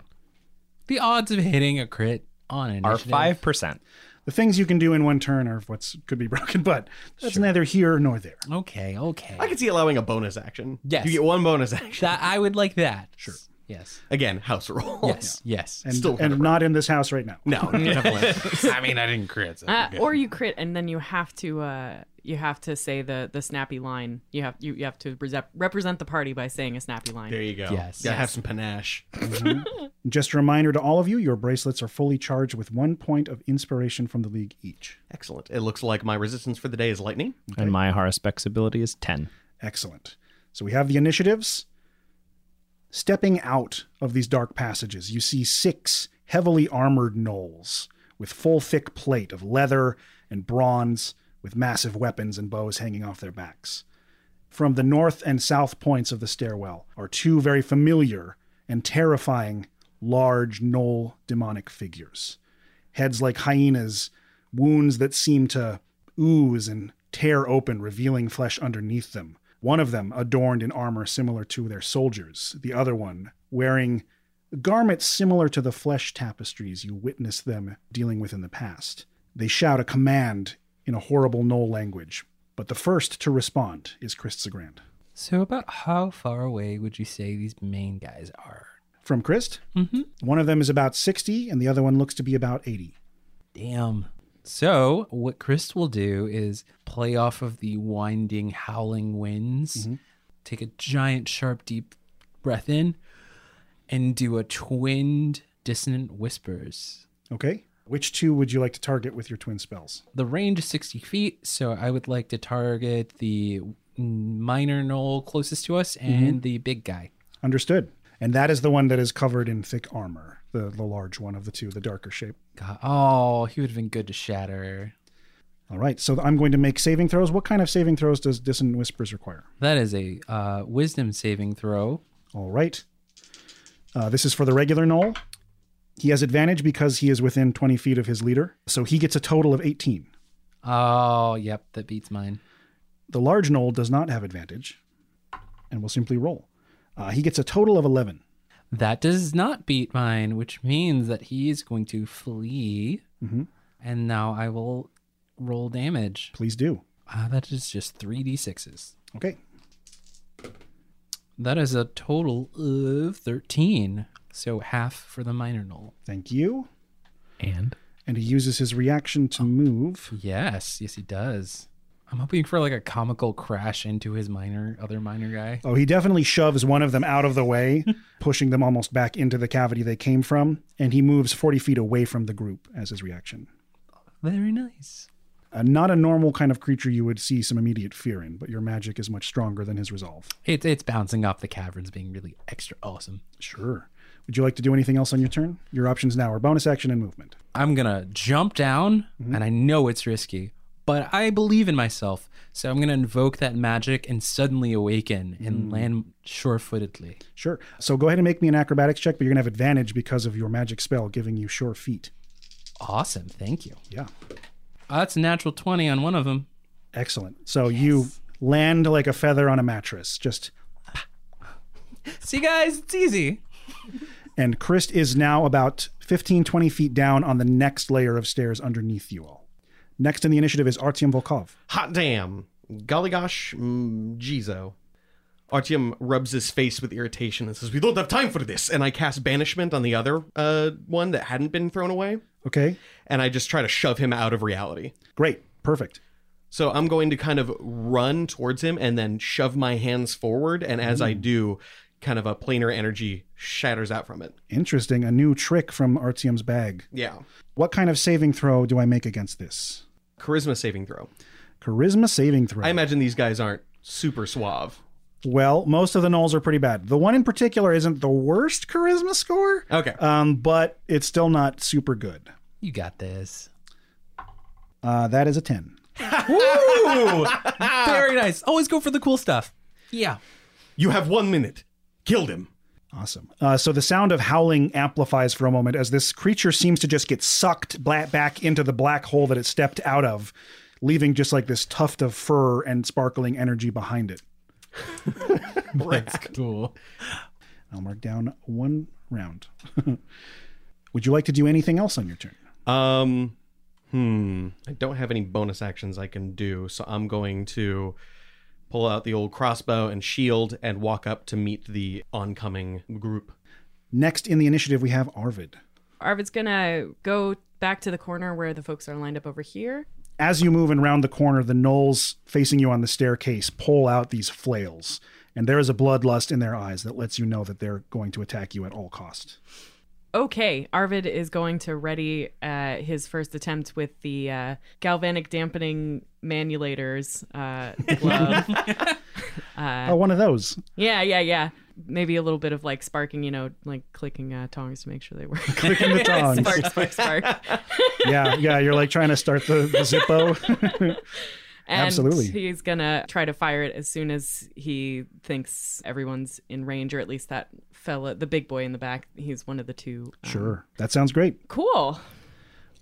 The odds of hitting a crit on Are five percent. The things you can do in one turn are what's could be broken, but that's neither here nor there. Okay, okay. I could see allowing a bonus action. Yes. You get one bonus action. That I would like that. Sure. Yes. Again, house rule. Yes. Yes. And, Still and not in this house right now. No, definitely. I mean, I didn't crit. so Uh. Or you crit and then you have to uh, you have to say the the snappy line. You have you, you have to rep- represent the party by saying a snappy line. there you go. Yes. Gotta have some panache. Just a reminder to all of you your bracelets are fully charged with one point of inspiration from the League each. Excellent. It looks like my resistance for the day is lightning. And my Haruspex ability is ten. Excellent. So we have the initiatives. Stepping out of these dark passages, you see six heavily armored gnolls with full thick plate of leather and bronze, with massive weapons and bows hanging off their backs. From the north and south points of the stairwell are two very familiar and terrifying large gnoll demonic figures. Heads like hyenas, wounds that seem to ooze and tear open, revealing flesh underneath them. One of them adorned in armor similar to their soldiers, the other one wearing garments similar to the flesh tapestries you witnessed them dealing with in the past. They shout a command in a horrible Gnoll language, but the first to respond is Chris Grand. So, about how far away would you say these main guys are? From Chris, Mm-hmm. one of them is about 60, and the other one looks to be about 80. Damn. So, what Chris will do is play off of the winding, howling winds, mm-hmm. take a giant, sharp, deep breath in, and do a twinned, dissonant whispers. Okay? Which two would you like to target with your twin spells? The range is 60 feet, so I would like to target the minor gnoll closest to us mm-hmm. and the big guy. Understood. And that is the one that is covered in thick armor, the, the large one of the two, the darker shape. God, oh, he would have been good to shatter. All right, so I'm going to make saving throws. What kind of saving throws does Dissonant Whispers require? That is a uh, wisdom saving throw. All right. Uh, this is for the regular Gnoll. He has advantage because he is within 20 feet of his leader, so he gets a total of 18. Oh, yep, that beats mine. The large Gnoll does not have advantage and will simply roll. Uh, he gets a total of 11. That does not beat mine, which means that he is going to flee. Mhm. And now I will roll damage. Please do. Uh, that is just 3d6s. Okay. That is a total of 13. So half for the minor gnoll. Thank you. And And he uses his reaction to move. Yes, yes, he does. I'm hoping for like a comical crash into his minor, other minor guy. Oh, he definitely shoves one of them out of the way, pushing them almost back into the cavity they came from, and he moves 40 feet away from the group as his reaction. Very nice. Uh, not a normal kind of creature you would see some immediate fear in, but your magic is much stronger than his resolve. It's it's bouncing off the caverns, being really extra awesome. Sure. Would you like to do anything else on your turn? Your options now are bonus action and movement. I'm gonna jump down, and I know it's risky, but I believe in myself, so I'm gonna invoke that magic and suddenly awaken and land sure-footedly. Sure. So go ahead and make me an acrobatics check, but you're going to have advantage because of your magic spell giving you sure feet. Awesome, thank you. Yeah. Uh, that's a natural twenty on one of them. Excellent. So you land like a feather on a mattress. Just See, guys, it's easy. and Chris is now about 15, 20 feet down on the next layer of stairs underneath you all. Next in the initiative is Artyom Volkov. Hot damn. Golly gosh, mm, Jizo. Artyom rubs his face with irritation and says, We don't have time for this. And I cast Banishment on the other uh, one that hadn't been thrown away. Okay. And I just try to shove him out of reality. Great. Perfect. So I'm going to kind of run towards him and then shove my hands forward. And as I do, kind of a planar energy shatters out from it. Interesting. A new trick from Artyom's bag. Yeah. What kind of saving throw do I make against this? Charisma saving throw. Charisma saving throw. I imagine these guys aren't super suave. Well, most of the gnolls are pretty bad. The one in particular isn't the worst charisma score. Okay. Um, but it's still not super good. You got this. Uh, that is a 10. Woo! Very nice. Always go for the cool stuff. Yeah. You have one minute. Killed him. Awesome. Uh, so the sound of howling amplifies for a moment as this creature seems to just get sucked back into the black hole that it stepped out of, leaving just like this tuft of fur and sparkling energy behind it. That's cool. I'll mark down one round. Would you like to do anything else on your turn? Um, hmm. I don't have any bonus actions I can do, so I'm going to pull out the old crossbow and shield and walk up to meet the oncoming group. Next in the initiative, we have Arvid. Arvid's gonna go back to the corner where the folks are lined up over here. As you move and round the corner, the gnolls facing you on the staircase pull out these flails, and there is a bloodlust in their eyes that lets you know that they're going to attack you at all cost. Okay, Arvid is going to ready uh, his first attempt with the uh, galvanic dampening manulators uh, glove. uh, oh, one of those. yeah, yeah, yeah. Maybe a little bit of like sparking, you know, like clicking uh, tongs to make sure they work. Clicking the tongs. spark, spark, spark. yeah, yeah, you're like trying to start the, the Zippo. And Absolutely. He's gonna try to fire it as soon as he thinks everyone's in range, or at least that fella, the big boy in the back. He's one of the two. um, sure, that sounds great. Cool.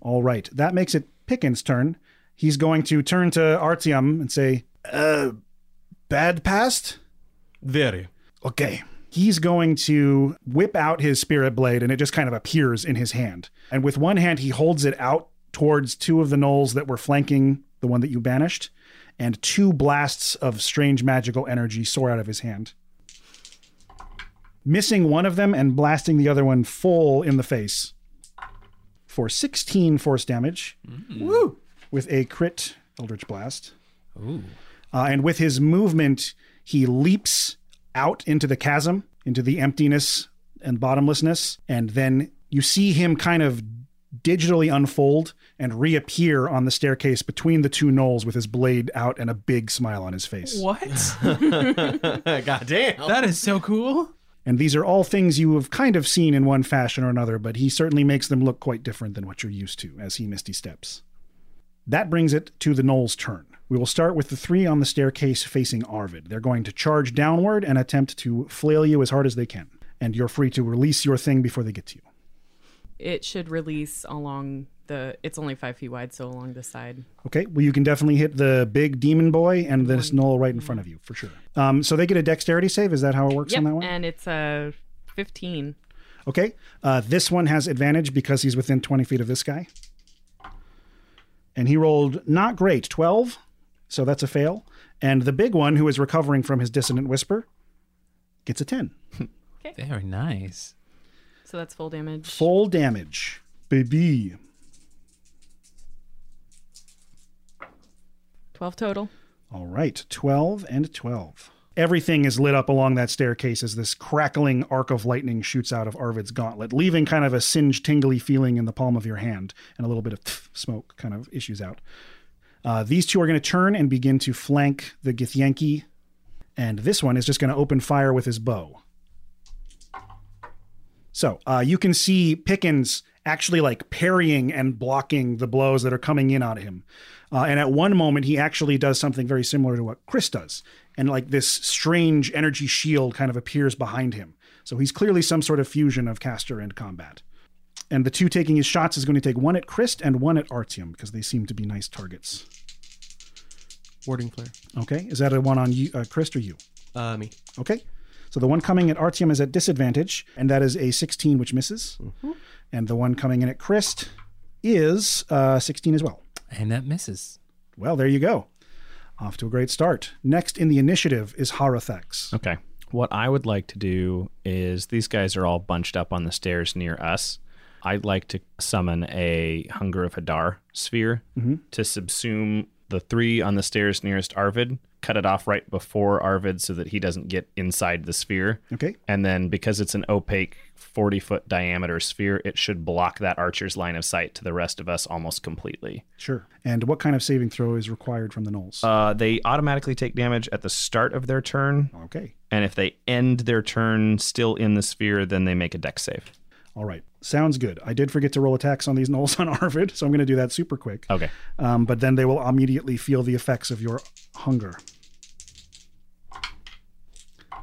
All right, that makes it Pickens' turn. He's going to turn to Artyom and say, "Uh, bad past." Very. Okay. He's going to whip out his spirit blade and it just kind of appears in his hand. And with one hand, he holds it out towards two of the gnolls that were flanking the one that you banished, and two blasts of strange magical energy soar out of his hand. Missing one of them and blasting the other one full in the face for 16 force damage. Woo! With a crit Eldritch Blast. Ooh. Uh, and with his movement, he leaps out into the chasm, into the emptiness and bottomlessness. And then you see him kind of digitally unfold and reappear on the staircase between the two gnolls with his blade out and a big smile on his face. What? God damn. that is so cool. And these are all things you have kind of seen in one fashion or another, but he certainly makes them look quite different than what you're used to as he misty steps. That brings it to the Gnoll's turn. We will start with the three on the staircase facing Arvid. They're going to charge downward and attempt to flail you as hard as they can. And you're free to release your thing before they get to you. It should release along the. It's only five feet wide, so along the side. Okay, well, you can definitely hit the big demon boy and this Gnoll right in front of you, for sure. Um, so they get a dexterity save. Is that how it works Yep, on that one? and it's a fifteen. Okay. Uh, this one has advantage because he's within 20 feet of this guy. And he rolled not great, 12. So that's a fail. And the big one, who is recovering from his dissonant whisper, gets a 10. okay. Very nice. So that's full damage. Full damage. baby. 12 total. All right, 12 and 12. Everything is lit up along that staircase as this crackling arc of lightning shoots out of Arvid's gauntlet, leaving kind of a singed, tingly feeling in the palm of your hand, and a little bit of smoke kind of issues out. Uh, these two are going to turn and begin to flank the Githyanki, and this one is just going to open fire with his bow. So uh, you can see Pickens actually like parrying and blocking the blows that are coming in on him. Uh, and at one moment, he actually does something very similar to what Chris does. And like this strange energy shield kind of appears behind him. So he's clearly some sort of fusion of caster and combat. And the two taking his shots is going to take one at Chris and one at Artyom because they seem to be nice targets. Warding flare. Okay. Is that a one on you, uh, Chris or you? Uh, me. Okay. So the one coming at Artyom is at disadvantage, and that is a 16, which misses. And the one coming in at Chris is uh, 16 as well. And that misses. Well, there you go. Off to a great start. Next in the initiative is Harathax. Okay. What I would like to do is these guys are all bunched up on the stairs near us. I'd like to summon a Hunger of Hadar sphere Mhm. to subsume the three on the stairs nearest Arvid, cut it off right before Arvid so that he doesn't get inside the sphere. Okay. And then because it's an opaque 40 foot diameter sphere, it should block that archer's line of sight to the rest of us almost completely. Sure. And what kind of saving throw is required from the Gnolls? Uh, they automatically take damage at the start of their turn. Okay. And if they end their turn still in the sphere, then they make a deck save. All right. Sounds good. I did forget to roll attacks on these Gnolls on Arvid, so I'm going to do that super quick. Okay. Um, but then they will immediately feel the effects of your hunger.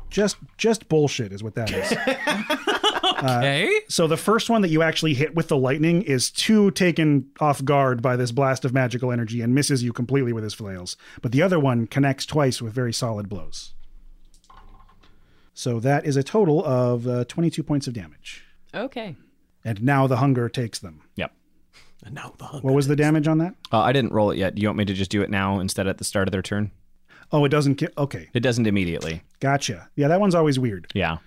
Just, just bullshit is what that is. okay. so the first one that you actually hit with the lightning is too taken off guard by this blast of magical energy and misses you completely with his flails. But the other one connects twice with very solid blows. So that is a total of uh, 22 points of damage. Okay. And now the hunger takes them. Yep. And now the hunger. What was the damage on that? Uh, I didn't roll it yet. Do you want me to just do it now instead at the start of their turn? Oh, it doesn't. Ki- okay, It doesn't immediately. gotcha. Yeah, that one's always weird. Yeah.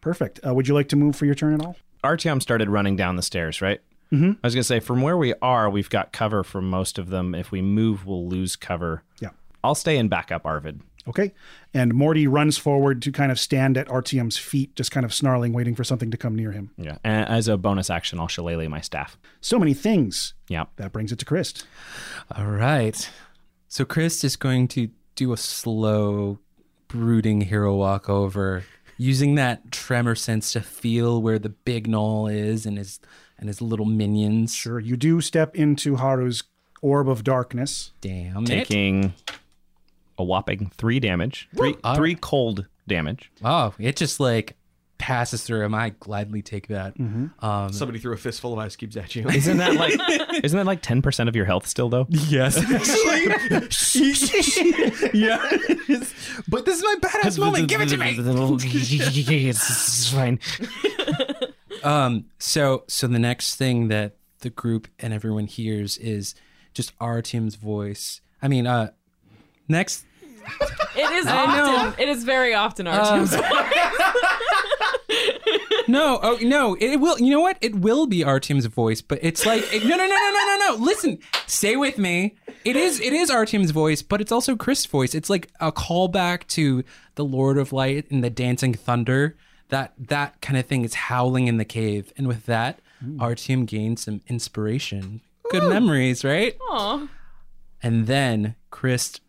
Perfect. Uh, would you like to move for your turn at all? Artyom started running down the stairs, right? Mhm. I was going to say, from where we are, we've got cover for most of them. If we move, we'll lose cover. Yeah. I'll stay and back up Arvid. Okay. And Morty runs forward to kind of stand at Artyom's feet, just kind of snarling, waiting for something to come near him. Yeah. And as a bonus action, I'll shillelagh my staff. So many things. Yeah. That brings it to Chris. All right. So Chris is going to do a slow, brooding hero walk over, using that tremor sense to feel where the big gnoll is and his and his little minions. Sure. You do step into Haru's orb of darkness. Damn it. Taking a whopping three damage, three, All three cold damage. Oh, it just like passes through him. I gladly take that. Um, Somebody threw a fistful of ice cubes at you. Isn't that like, isn't that like 10% of your health still, though? yes. yeah. but this is my badass moment. Give it to me. it's fine. Um. So so the next thing that the group and everyone hears is just Artyom's voice. I mean, uh, next. It is I know. often. It is very often our Um, team's No, oh no, it will. You know what? It will be Artyom's voice, but it's like it- no, no, no, no, no, no, no. Listen, stay with me. It is, it is Artyom's voice, but it's also Chris' voice. It's like a callback to the Lord of Light and the Dancing Thunder. That that kind of thing is howling in the cave, and with that, Artyom gains some inspiration, good memories, right? Aw. And then Chris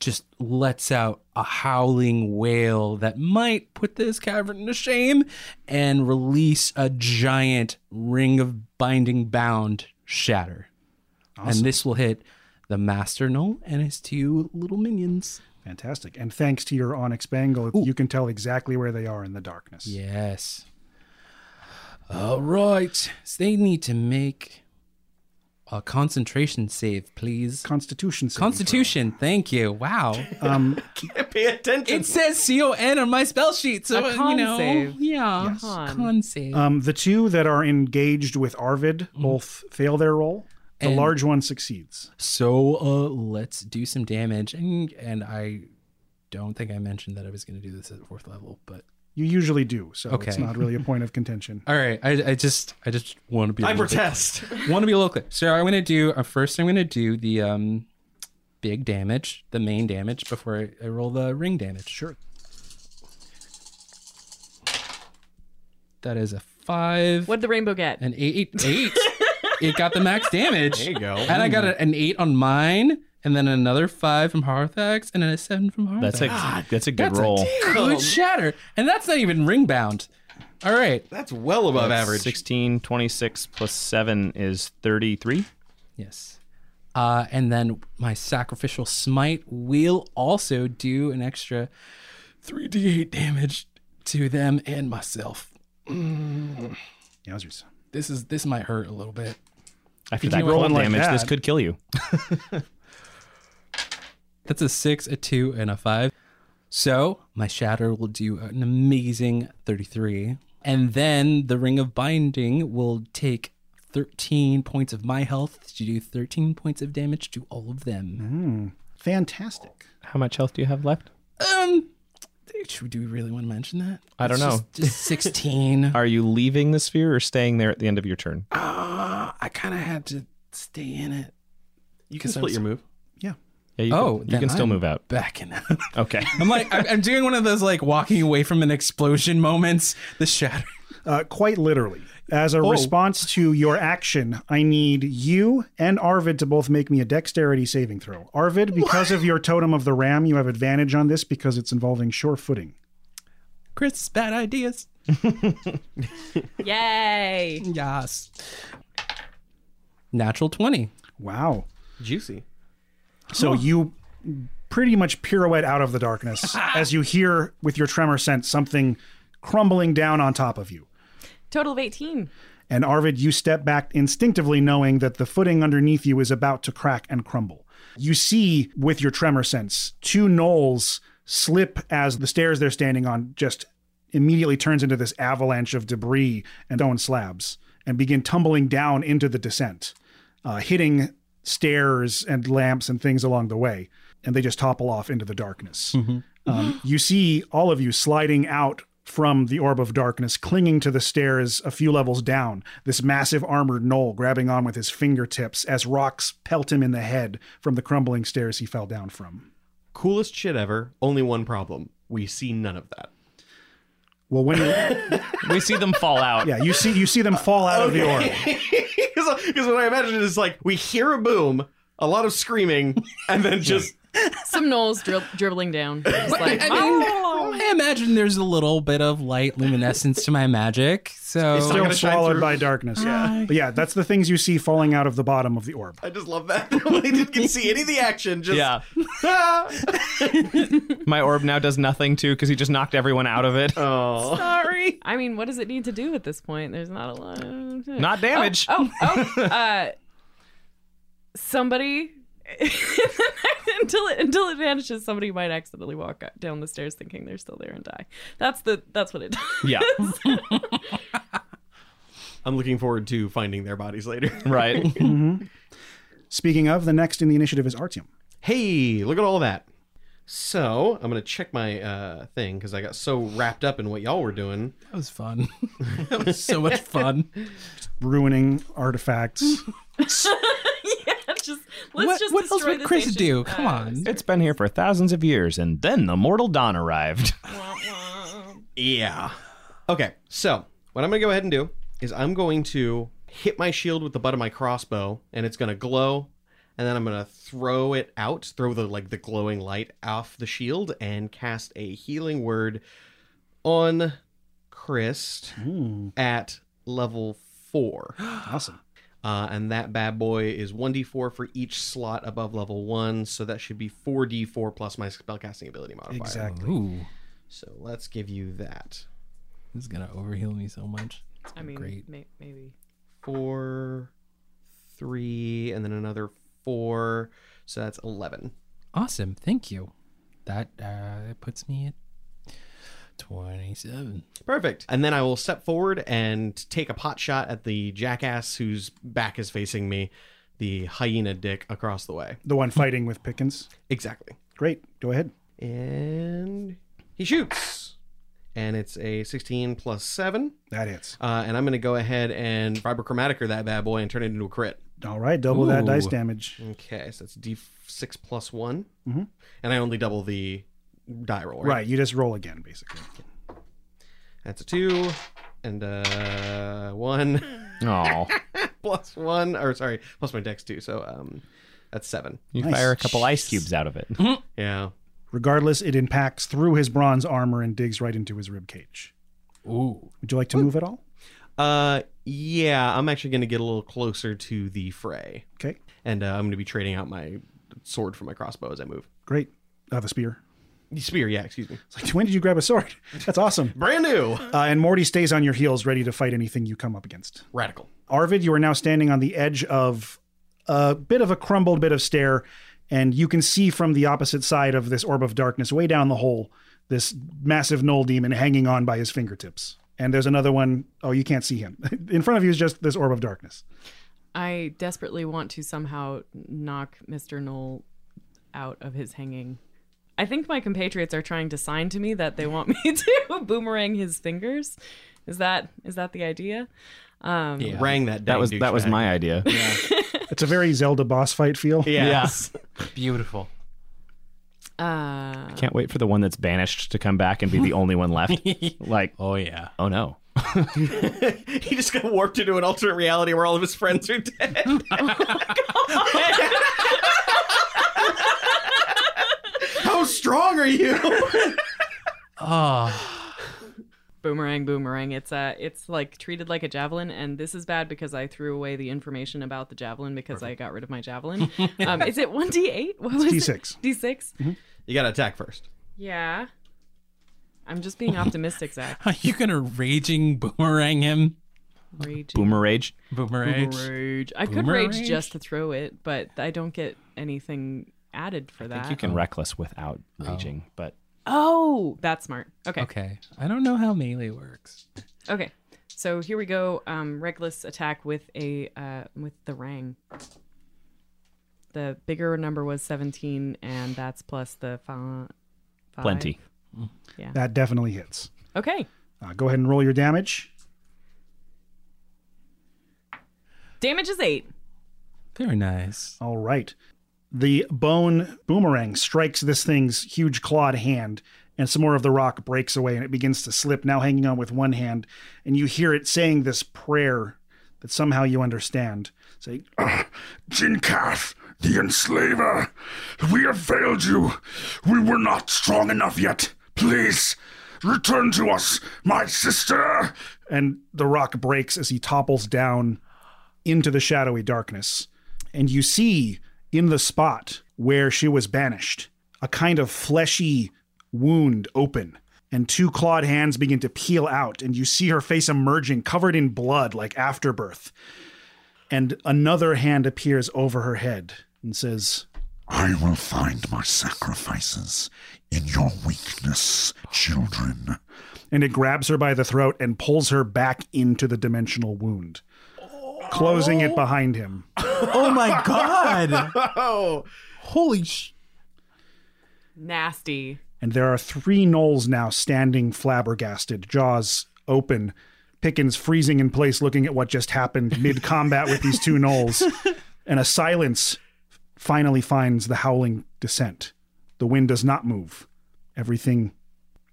just lets out a howling wail that might put this cavern to shame and release a giant ring of binding bound shatter. And this will hit the Master Gnoll and his two little minions. Fantastic. And thanks to your Onyx Bangle, you can tell exactly where they are in the darkness. Yes. All right. So they need to make a concentration save, please. Constitution saving Constitution. Thank you. Wow. Um, Pay attention. It says CON on my spell sheet, so A uh, con you know, save. yeah, Yes. Con. con save. um, the two that are engaged with Arvid both fail their roll. The And- large one succeeds. so uh, let's do some damage, and and I don't think I mentioned that I was going to do this at fourth level, but You usually do, so okay. it's not really a point of contention. All right, I, I just I just want to be. a I little bit- protest. want to be a little clear. So I'm gonna do uh, first. I'm gonna do the um, big damage, the main damage before I, I roll the ring damage. Sure. That is a five, What did the rainbow get? an eight, eight. it got the max damage. There you go. And I got a, an eight on mine, and then another five from Harathax, and then a seven from Harathax. That's a that's a good roll. That's roll. a good shatter, and that's not even ring bound. All right. That's well above average. 16, 26 plus 7 is 33. Yes. Uh, and then my sacrificial smite will also do an extra 3d8 damage to them and myself. Yowzers. This is this might hurt a little bit. After that keep cold rolling like damage, this could kill you. That's a six, a two, and a five. So my shatter will do an amazing 33. And then the ring of binding will take 13 points of my health to do 13 points of damage to all of them. Fantastic. How much health do you have left? Um, should, do we really want to mention that? I don't It's know. Just, just 16. Are you leaving the sphere or staying there at the end of your turn? Uh, I kind of had to stay in it. You can I split was- your move. Yeah, you Oh, can, you can still I'm move out. Backing out. Okay. I'm like, I'm, I'm doing one of those like walking away from an explosion moments. The shatter. Uh, quite literally. As a Oh. response to your action, I need you and Arvid to both make me a dexterity saving throw. Arvid, because of your totem of the ram, you have advantage on this because it's involving sure footing. Chris, bad ideas. Yay! Yes. Natural 20. Wow. Juicy. So you pretty much pirouette out of the darkness as you hear with your tremor sense something crumbling down on top of you. Total of 18. And Arvid, you step back instinctively knowing that the footing underneath you is about to crack and crumble. You see with your tremor sense two gnolls slip as the stairs they're standing on just immediately turns into this avalanche of debris and stone slabs and begin tumbling down into the descent, uh, hitting stairs and lamps and things along the way. And they just topple off into the darkness. Um, you see all of you sliding out from the orb of darkness, clinging to the stairs a few levels down. This massive armored gnoll grabbing on with his fingertips as rocks pelt him in the head from the crumbling stairs he fell down from. Coolest shit ever. Only one problem. We see none of that. Well, when you, we see them fall out. yeah, you see you see them fall out of the orb. Because what I imagine is like we hear a boom, a lot of screaming, and then just Some gnolls drib- dribbling down. Just like, I mean, I imagine there's a little bit of light luminescence to my magic. So It's not Still gonna shine swallowed by darkness. Yeah. But yeah, that's the things you see falling out of the bottom of the orb. I just love that. we didn't get to see any of the action. Just Yeah. My orb now does nothing too because he just knocked everyone out of it. Oh. Sorry. I mean, what does it need to do at this point? There's not a lot. Of... Not damage. Oh, oh, uh, somebody. until it until it vanishes, somebody might accidentally walk down the stairs thinking they're still there and die. That's the that's what it does. Yeah. I'm looking forward to finding their bodies later. Right. Speaking of, the next in the initiative is Artyom. hey, look at all that. So I'm gonna check my uh, thing because I got so wrapped up in what y'all were doing. that was fun. that was so much fun. Ruining artifacts. Yeah, just let's what just what else would Chris ancient- do? Come uh, on. It's been here for thousands of years, and then the mortal dawn arrived. Yeah. Okay, so what I'm gonna go ahead and do is I'm going to hit my shield with the butt of my crossbow, and it's gonna glow, and then I'm gonna throw it out, throw the like the glowing light off the shield, and cast a healing word on Chris at level four. Awesome. Uh, and that bad boy is 1d4 for each slot above level 1, so that should be 4d4 plus my spellcasting ability modifier. Exactly. Ooh, So let's give you that. this is gonna overheal me so much. I mean, Great. may- maybe. Four, three, and then another four. So that's 11. Awesome. Thank you. That uh, puts me at twenty-seven. Perfect. And then I will step forward and take a pot shot at the jackass whose back is facing me, the hyena dick across the way. The one fighting with Pickens. Exactly. Great. Go ahead. And he shoots. and it's a 16 plus 7. That hits. Uh, and I'm going to go ahead and Vibrochromatic that bad boy and turn it into a crit. All right, double that dice damage. Okay, so that's D6 plus one Mhm. And I only double the die roll, right? Right, you just roll again, basically. That's a 2 and uh 1 Oh, plus 1 or sorry, plus my dex 2. So um that's 7. you Nice. fire a couple ice cubes out of it. Yeah. Regardless, it impacts through his bronze armor and digs right into his rib cage. Ooh. Would you like to move at all? Uh yeah, I'm actually going to get a little closer to the fray. Okay, And uh, I'm going to be trading out my sword for my crossbow as I move. great. Uh, the spear. Spear, yeah, excuse me. It's like, when did you grab a sword? That's awesome. Brand new. Uh, and Morty stays on your heels, ready to fight anything you come up against. Radical. Arvid, you are now standing on the edge of a bit of a crumbled bit of stair, and you can see from the opposite side of this orb of darkness, way down the hole, this massive gnoll demon hanging on by his fingertips. And there's another one. Oh, you can't see him. In front of you is just this orb of darkness. I desperately want to somehow knock Mr. Gnoll out of his hanging. I think my compatriots are trying to sign to me that they want me to boomerang his fingers. Is that is that the idea? Um, Rang that That was that was my idea. Yeah. It's a very Zelda boss fight feel. Yes. Beautiful. uh, Can't wait for the one that's banished to come back and be the only one left. like, Oh yeah. oh no. he just got warped into an alternate reality where all of his friends are dead. How strong are you? Oh. boomerang, boomerang. It's uh, it's like treated like a javelin, and this is bad because I threw away the information about the javelin because I got rid of my javelin. um, is it one d eight? What was D6. D 6 you got to attack first. Yeah. I'm just being optimistic, Zach. Are you gonna raging boomerang him? Rage. Boomer rage. Boomerang. Rage. I could Boomer rage rage? just to throw it, but I don't get anything added for I that. think you can reckless without raging, but Oh, that's smart. Okay. Okay. I don't know how melee works. Okay. So here we go. Um, reckless attack with a uh, with the rang. The bigger number was 17, and that's plus the fi- five. plenty. Yeah. That definitely hits. Okay. Uh, go ahead and roll your damage. Damage is eight. Very nice. All right. The bone boomerang strikes this thing's huge clawed hand, and some more of the rock breaks away and it begins to slip, now hanging on with one hand. And you hear it saying this prayer that somehow you understand. Say, Jinkath, the enslaver, we have failed you. We were not strong enough yet. Please, return to us, my sister. and the rock breaks as he topples down into the shadowy darkness. And you see in the spot where she was banished a kind of fleshy wound open, and two clawed hands begin to peel out, and you see her face emerging, covered in blood like afterbirth. And another hand appears over her head and says, I will find my sacrifices in your weakness, children. and it grabs her by the throat and pulls her back into the dimensional wound, closing it behind him. Oh my god. Oh, Holy sh. Nasty. and there are three gnolls now standing flabbergasted, jaws open, Pickens freezing in place, looking at what just happened mid combat with these two gnolls, and a silence finally finds the howling descent. The wind does not move, everything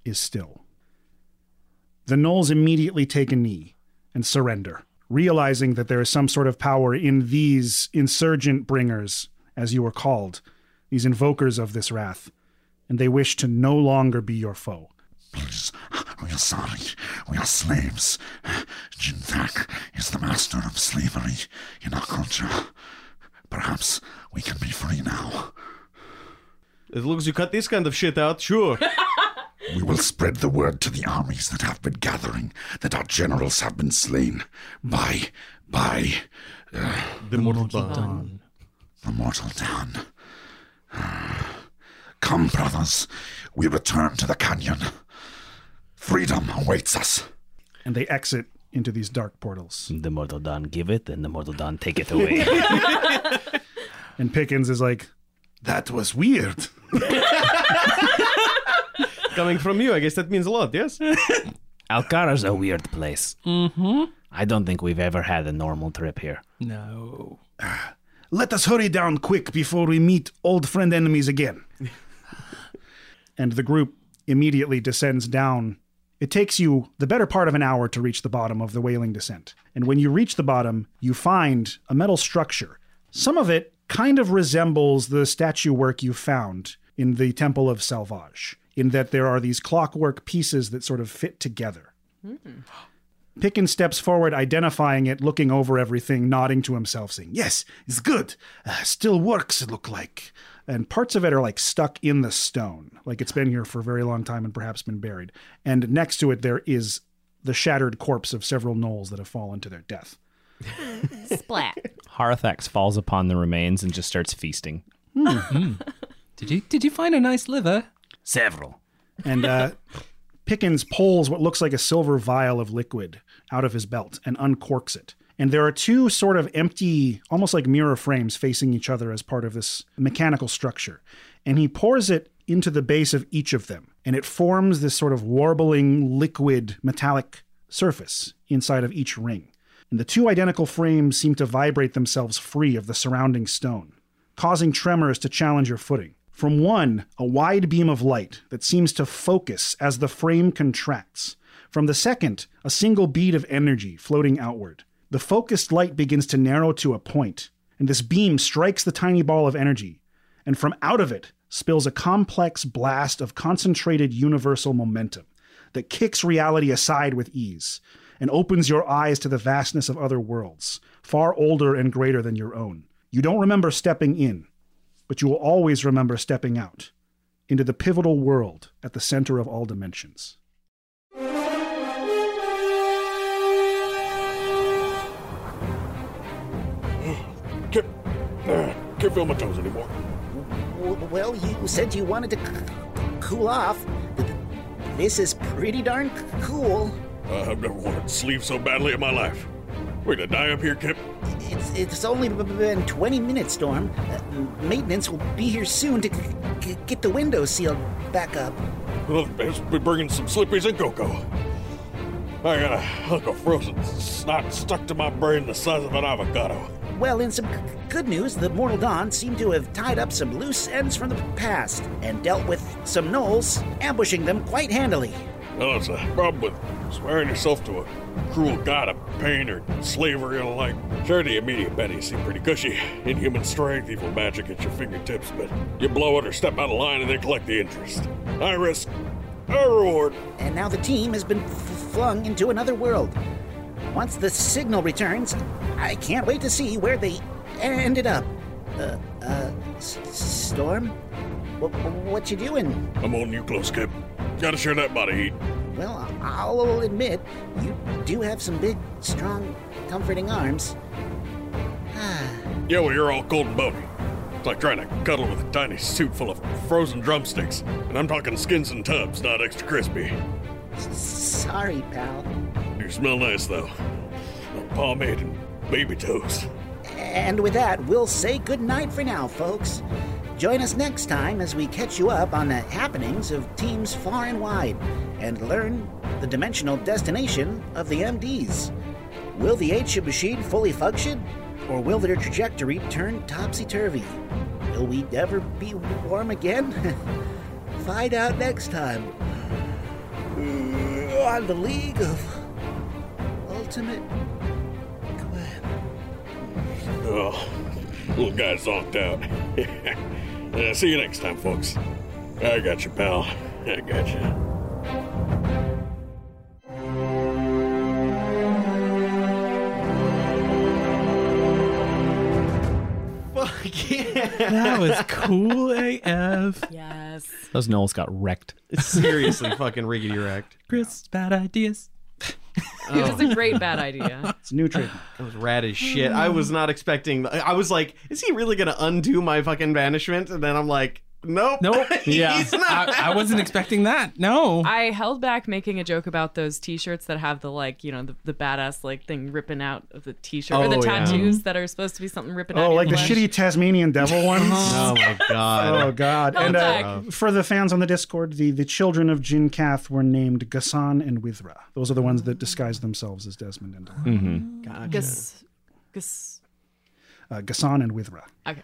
is still. The gnolls immediately take a knee and surrender, realizing that there is some sort of power in these insurgent bringers, as you are called, these invokers of this wrath and they wish to no longer be your foe. Please, we are sorry. We are slaves. Jinthak is the master of slavery in our culture. Perhaps we can be free now. as long as you cut this kind of shit out, sure. We will spread the word to the armies that have been gathering that our generals have been slain by, by uh, The mortal dawn. the mortal dawn. Uh, come, brothers, we return to the canyon. Freedom awaits us. And they exit into these dark portals. The mortal dawn give it, and the mortal dawn take it away. And Pickens is like, That was weird. Coming from you, I guess that means a lot, yes? Alk'Hara's a weird place. Mm-hmm. I don't think we've ever had a normal trip here. No. Let us hurry down quick before we meet old friend enemies again. and the group immediately descends down. It takes you the better part of an hour to reach the bottom of the wailing descent. And when you reach the bottom, you find a metal structure. Some of it kind of resembles the statue work you found in the Temple of Salvage, in that there are these clockwork pieces that sort of fit together. Hmm. Pickens steps forward, identifying it, looking over everything, nodding to himself, saying, Yes, it's good. Uh, still works, it look like. and parts of it are like stuck in the stone, like it's been here for a very long time and perhaps been buried. And next to it, there is the shattered corpse of several gnolls that have fallen to their death. Splat. Harathax falls upon the remains and just starts feasting. Hmm. Hmm. Did you did you find a nice liver? Several. And uh, Pickens pulls what looks like a silver vial of liquid out of his belt and uncorks it. And there are two sort of empty, almost like mirror frames facing each other as part of this mechanical structure. And he pours it into the base of each of them. And it forms this sort of warbling, liquid, metallic surface inside of each ring. And the two identical frames seem to vibrate themselves free of the surrounding stone, causing tremors to challenge your footing. From one, a wide beam of light that seems to focus as the frame contracts. From the second, a single bead of energy floating outward. The focused light begins to narrow to a point, and this beam strikes the tiny ball of energy, and from out of it spills a complex blast of concentrated universal momentum that kicks reality aside with ease and opens your eyes to the vastness of other worlds, far older and greater than your own. You don't remember stepping in, but you will always remember stepping out into the pivotal world at the center of all dimensions. Can't, uh, can't feel my toes anymore. Well, you said you wanted to c- cool off. This is pretty darn cool. Uh, I've never wanted to sleep so badly in my life. We're gonna die up here, Kip. It's it's only been 20 minutes, Storm. Uh, maintenance will be here soon to get the windows sealed back up. Well, best be bringing some slippies and cocoa. I got a hunk of frozen snot stuck to my brain the size of an avocado. Well, in some c- good news, the Mortal Dawn seem to have tied up some loose ends from the past and dealt with some gnolls, ambushing them quite handily. Well, it's a problem with swearing yourself to a cruel god of pain or slavery and the like. Sure, the immediate bennies seem pretty cushy. Inhuman strength, evil magic at your fingertips, but you blow it or step out of line and they collect the interest. High risk, I reward. And now the team has been f- flung into another world. Once the signal returns, I can't wait to see where they ended up. Uh, uh, S- Storm? What, what you doing? I'm holding you close, Kip. Gotta share that body heat. Well, I'll admit, you do have some big, strong, comforting arms. Yeah, well, you're all cold and bony. It's like trying to cuddle with a tiny suit full of frozen drumsticks. And I'm talking skins and tubs, not extra crispy. Sorry, pal. You smell nice, though. Like pomade and baby toes. And with that, we'll say goodnight for now, folks. Join us next time as we catch you up on the happenings of teams far and wide and learn the dimensional destination of the MDs. Will the H machine fully function, or will their trajectory turn topsy turvy? Will we ever be warm again? Find out next time on the League of Ultimate Oh, little guy zonked out. Yeah, see you next time, folks. I got you, pal. I got you. Fuck yeah. That was cool AF. Yes. Those gnolls got wrecked. Seriously, fucking riggedy wrecked. Chris, bad ideas. It was a great bad idea. It's a new trademark. That was rad as shit. I was not expecting. I was like, is he really gonna undo my fucking banishment? And then I'm like, Nope. Nope. Yeah. He's not. I, I wasn't expecting that. No. I held back making a joke about those T-shirts that have the like, you know, the, the badass like thing ripping out of the T-shirt, or the Oh, yeah. tattoos that are supposed to be something ripping out. Oh, of like the your flesh. shitty Tasmanian devil ones. Oh my god. Oh God! Hold and uh, for the fans on the Discord, the the children of Jin Kath were named Gassan and Withra. Those are the ones that disguise themselves as Desmond and Delilah. Mm-hmm. Gotcha. Gus, Gus. Uh, Gassan and Withra. Okay.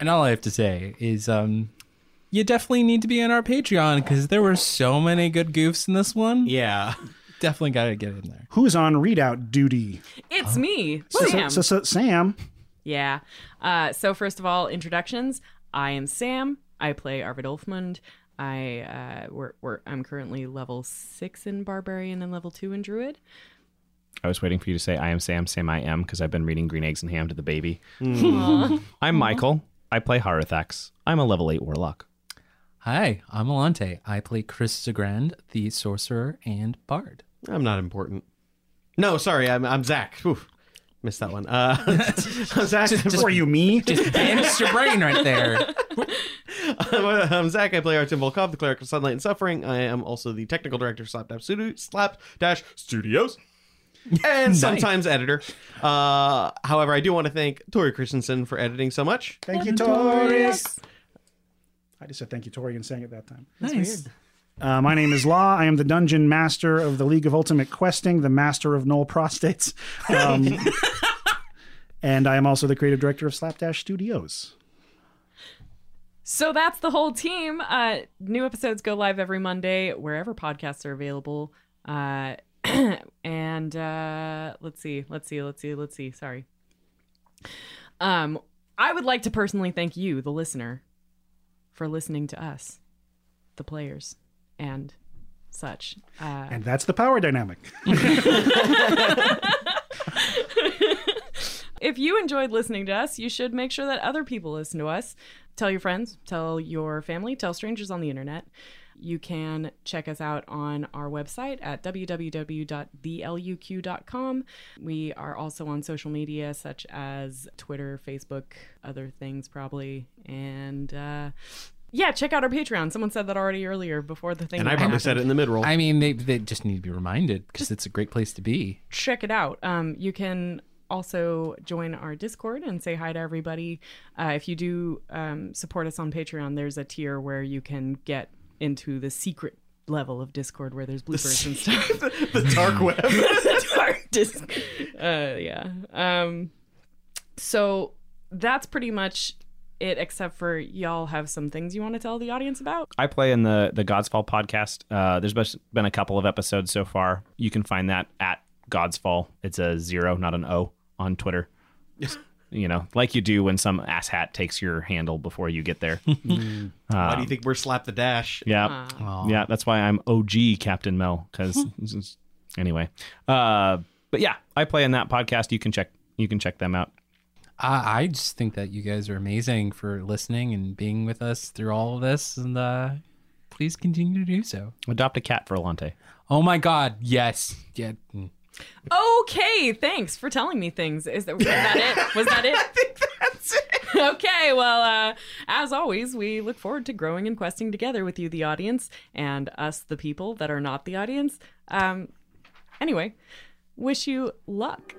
And all I have to say is, um, you definitely need to be on our Patreon because there were so many good goofs in this one. Yeah. Definitely got to get in there. Who's on readout duty? It's me, So- Sam. So, so, Sam. Yeah. Uh, so first of all, introductions. I am Sam. I play Arvid Ulfmund. I uh, we're, we're, I'm currently level six in Barbarian and level two in Druid. I was waiting for you to say I am Sam, Sam I am, because I've been reading Green Eggs and Ham to the baby. Aw. I'm Michael. I play Harathax. I'm a level 8 warlock. Hi, I'm Alante. I play Chris Zagrand, the sorcerer and bard. I'm not important. No, sorry, I'm I'm Zach. Oof. Missed that one. Uh, I'm Zach. Were you me? Just banished your brain right there. I'm Zach. I play Artyom Volkov, the cleric of Sunlight and Suffering. I am also the technical director of Slapdash Studio, Slap Dash Studios, and Nice. sometimes editor. Uh, however, I do want to thank Tori Christensen for editing so much. Thank you, Tori. I just said thank you, Tori, and sang it that time. nice. Uh, my name is Law. I am the dungeon master of the League of Ultimate Questing, the master of gnoll prostates. Um, and I am also the creative director of Slapdash Studios. So that's the whole team. Uh, new episodes go live every Monday wherever podcasts are available. Uh, and uh, let's see, let's see, let's see, let's see. Sorry. Um, I would like to personally thank you, the listener, for listening to us, the players, and such. Uh, And that's the power dynamic. if you enjoyed listening to us, you should make sure that other people listen to us. Tell your friends, tell your family, tell strangers on the internet. You can check us out on our website at www.theluq.com. We are also on social media such as Twitter, Facebook, other things probably. And uh, yeah, check out our Patreon. Someone said that already earlier before the thing. And I even probably happened said it in the mid roll. I mean, they, they just need to be reminded because it's a great place to be. check it out. Um, you can also join our Discord and say hi to everybody. Uh, if you do um, support us on Patreon, there's a tier where you can get into the secret level of Discord where there's bloopers and stuff. the dark web. dark dis- uh, yeah. Um, so that's pretty much it, except for y'all have some things you want to tell the audience about. I play in the the God's Fall podcast. Uh, there's bes- been a couple of episodes so far. You can find that at God's Fall. It's a zero, not an O, on Twitter. You know, like you do when some asshat takes your handle before you get there. Why do Um, you think we're Slap the Dash? Yeah, Aw. yeah. That's why I'm OG Captain Mel. Because anyway, uh, but yeah, I play in that podcast. You can check you can check them out. I, I just think that you guys are amazing for listening and being with us through all of this, and uh, please continue to do so. Adopt a cat for Alante. Oh my God! Yes. Yeah. Okay, thanks for telling me things. Is that, was that it? Was that it? I think that's it. Okay, well, uh, as always, we look forward to growing and questing together with you, the audience, and us, the people that are not the audience. Um, anyway, wish you luck.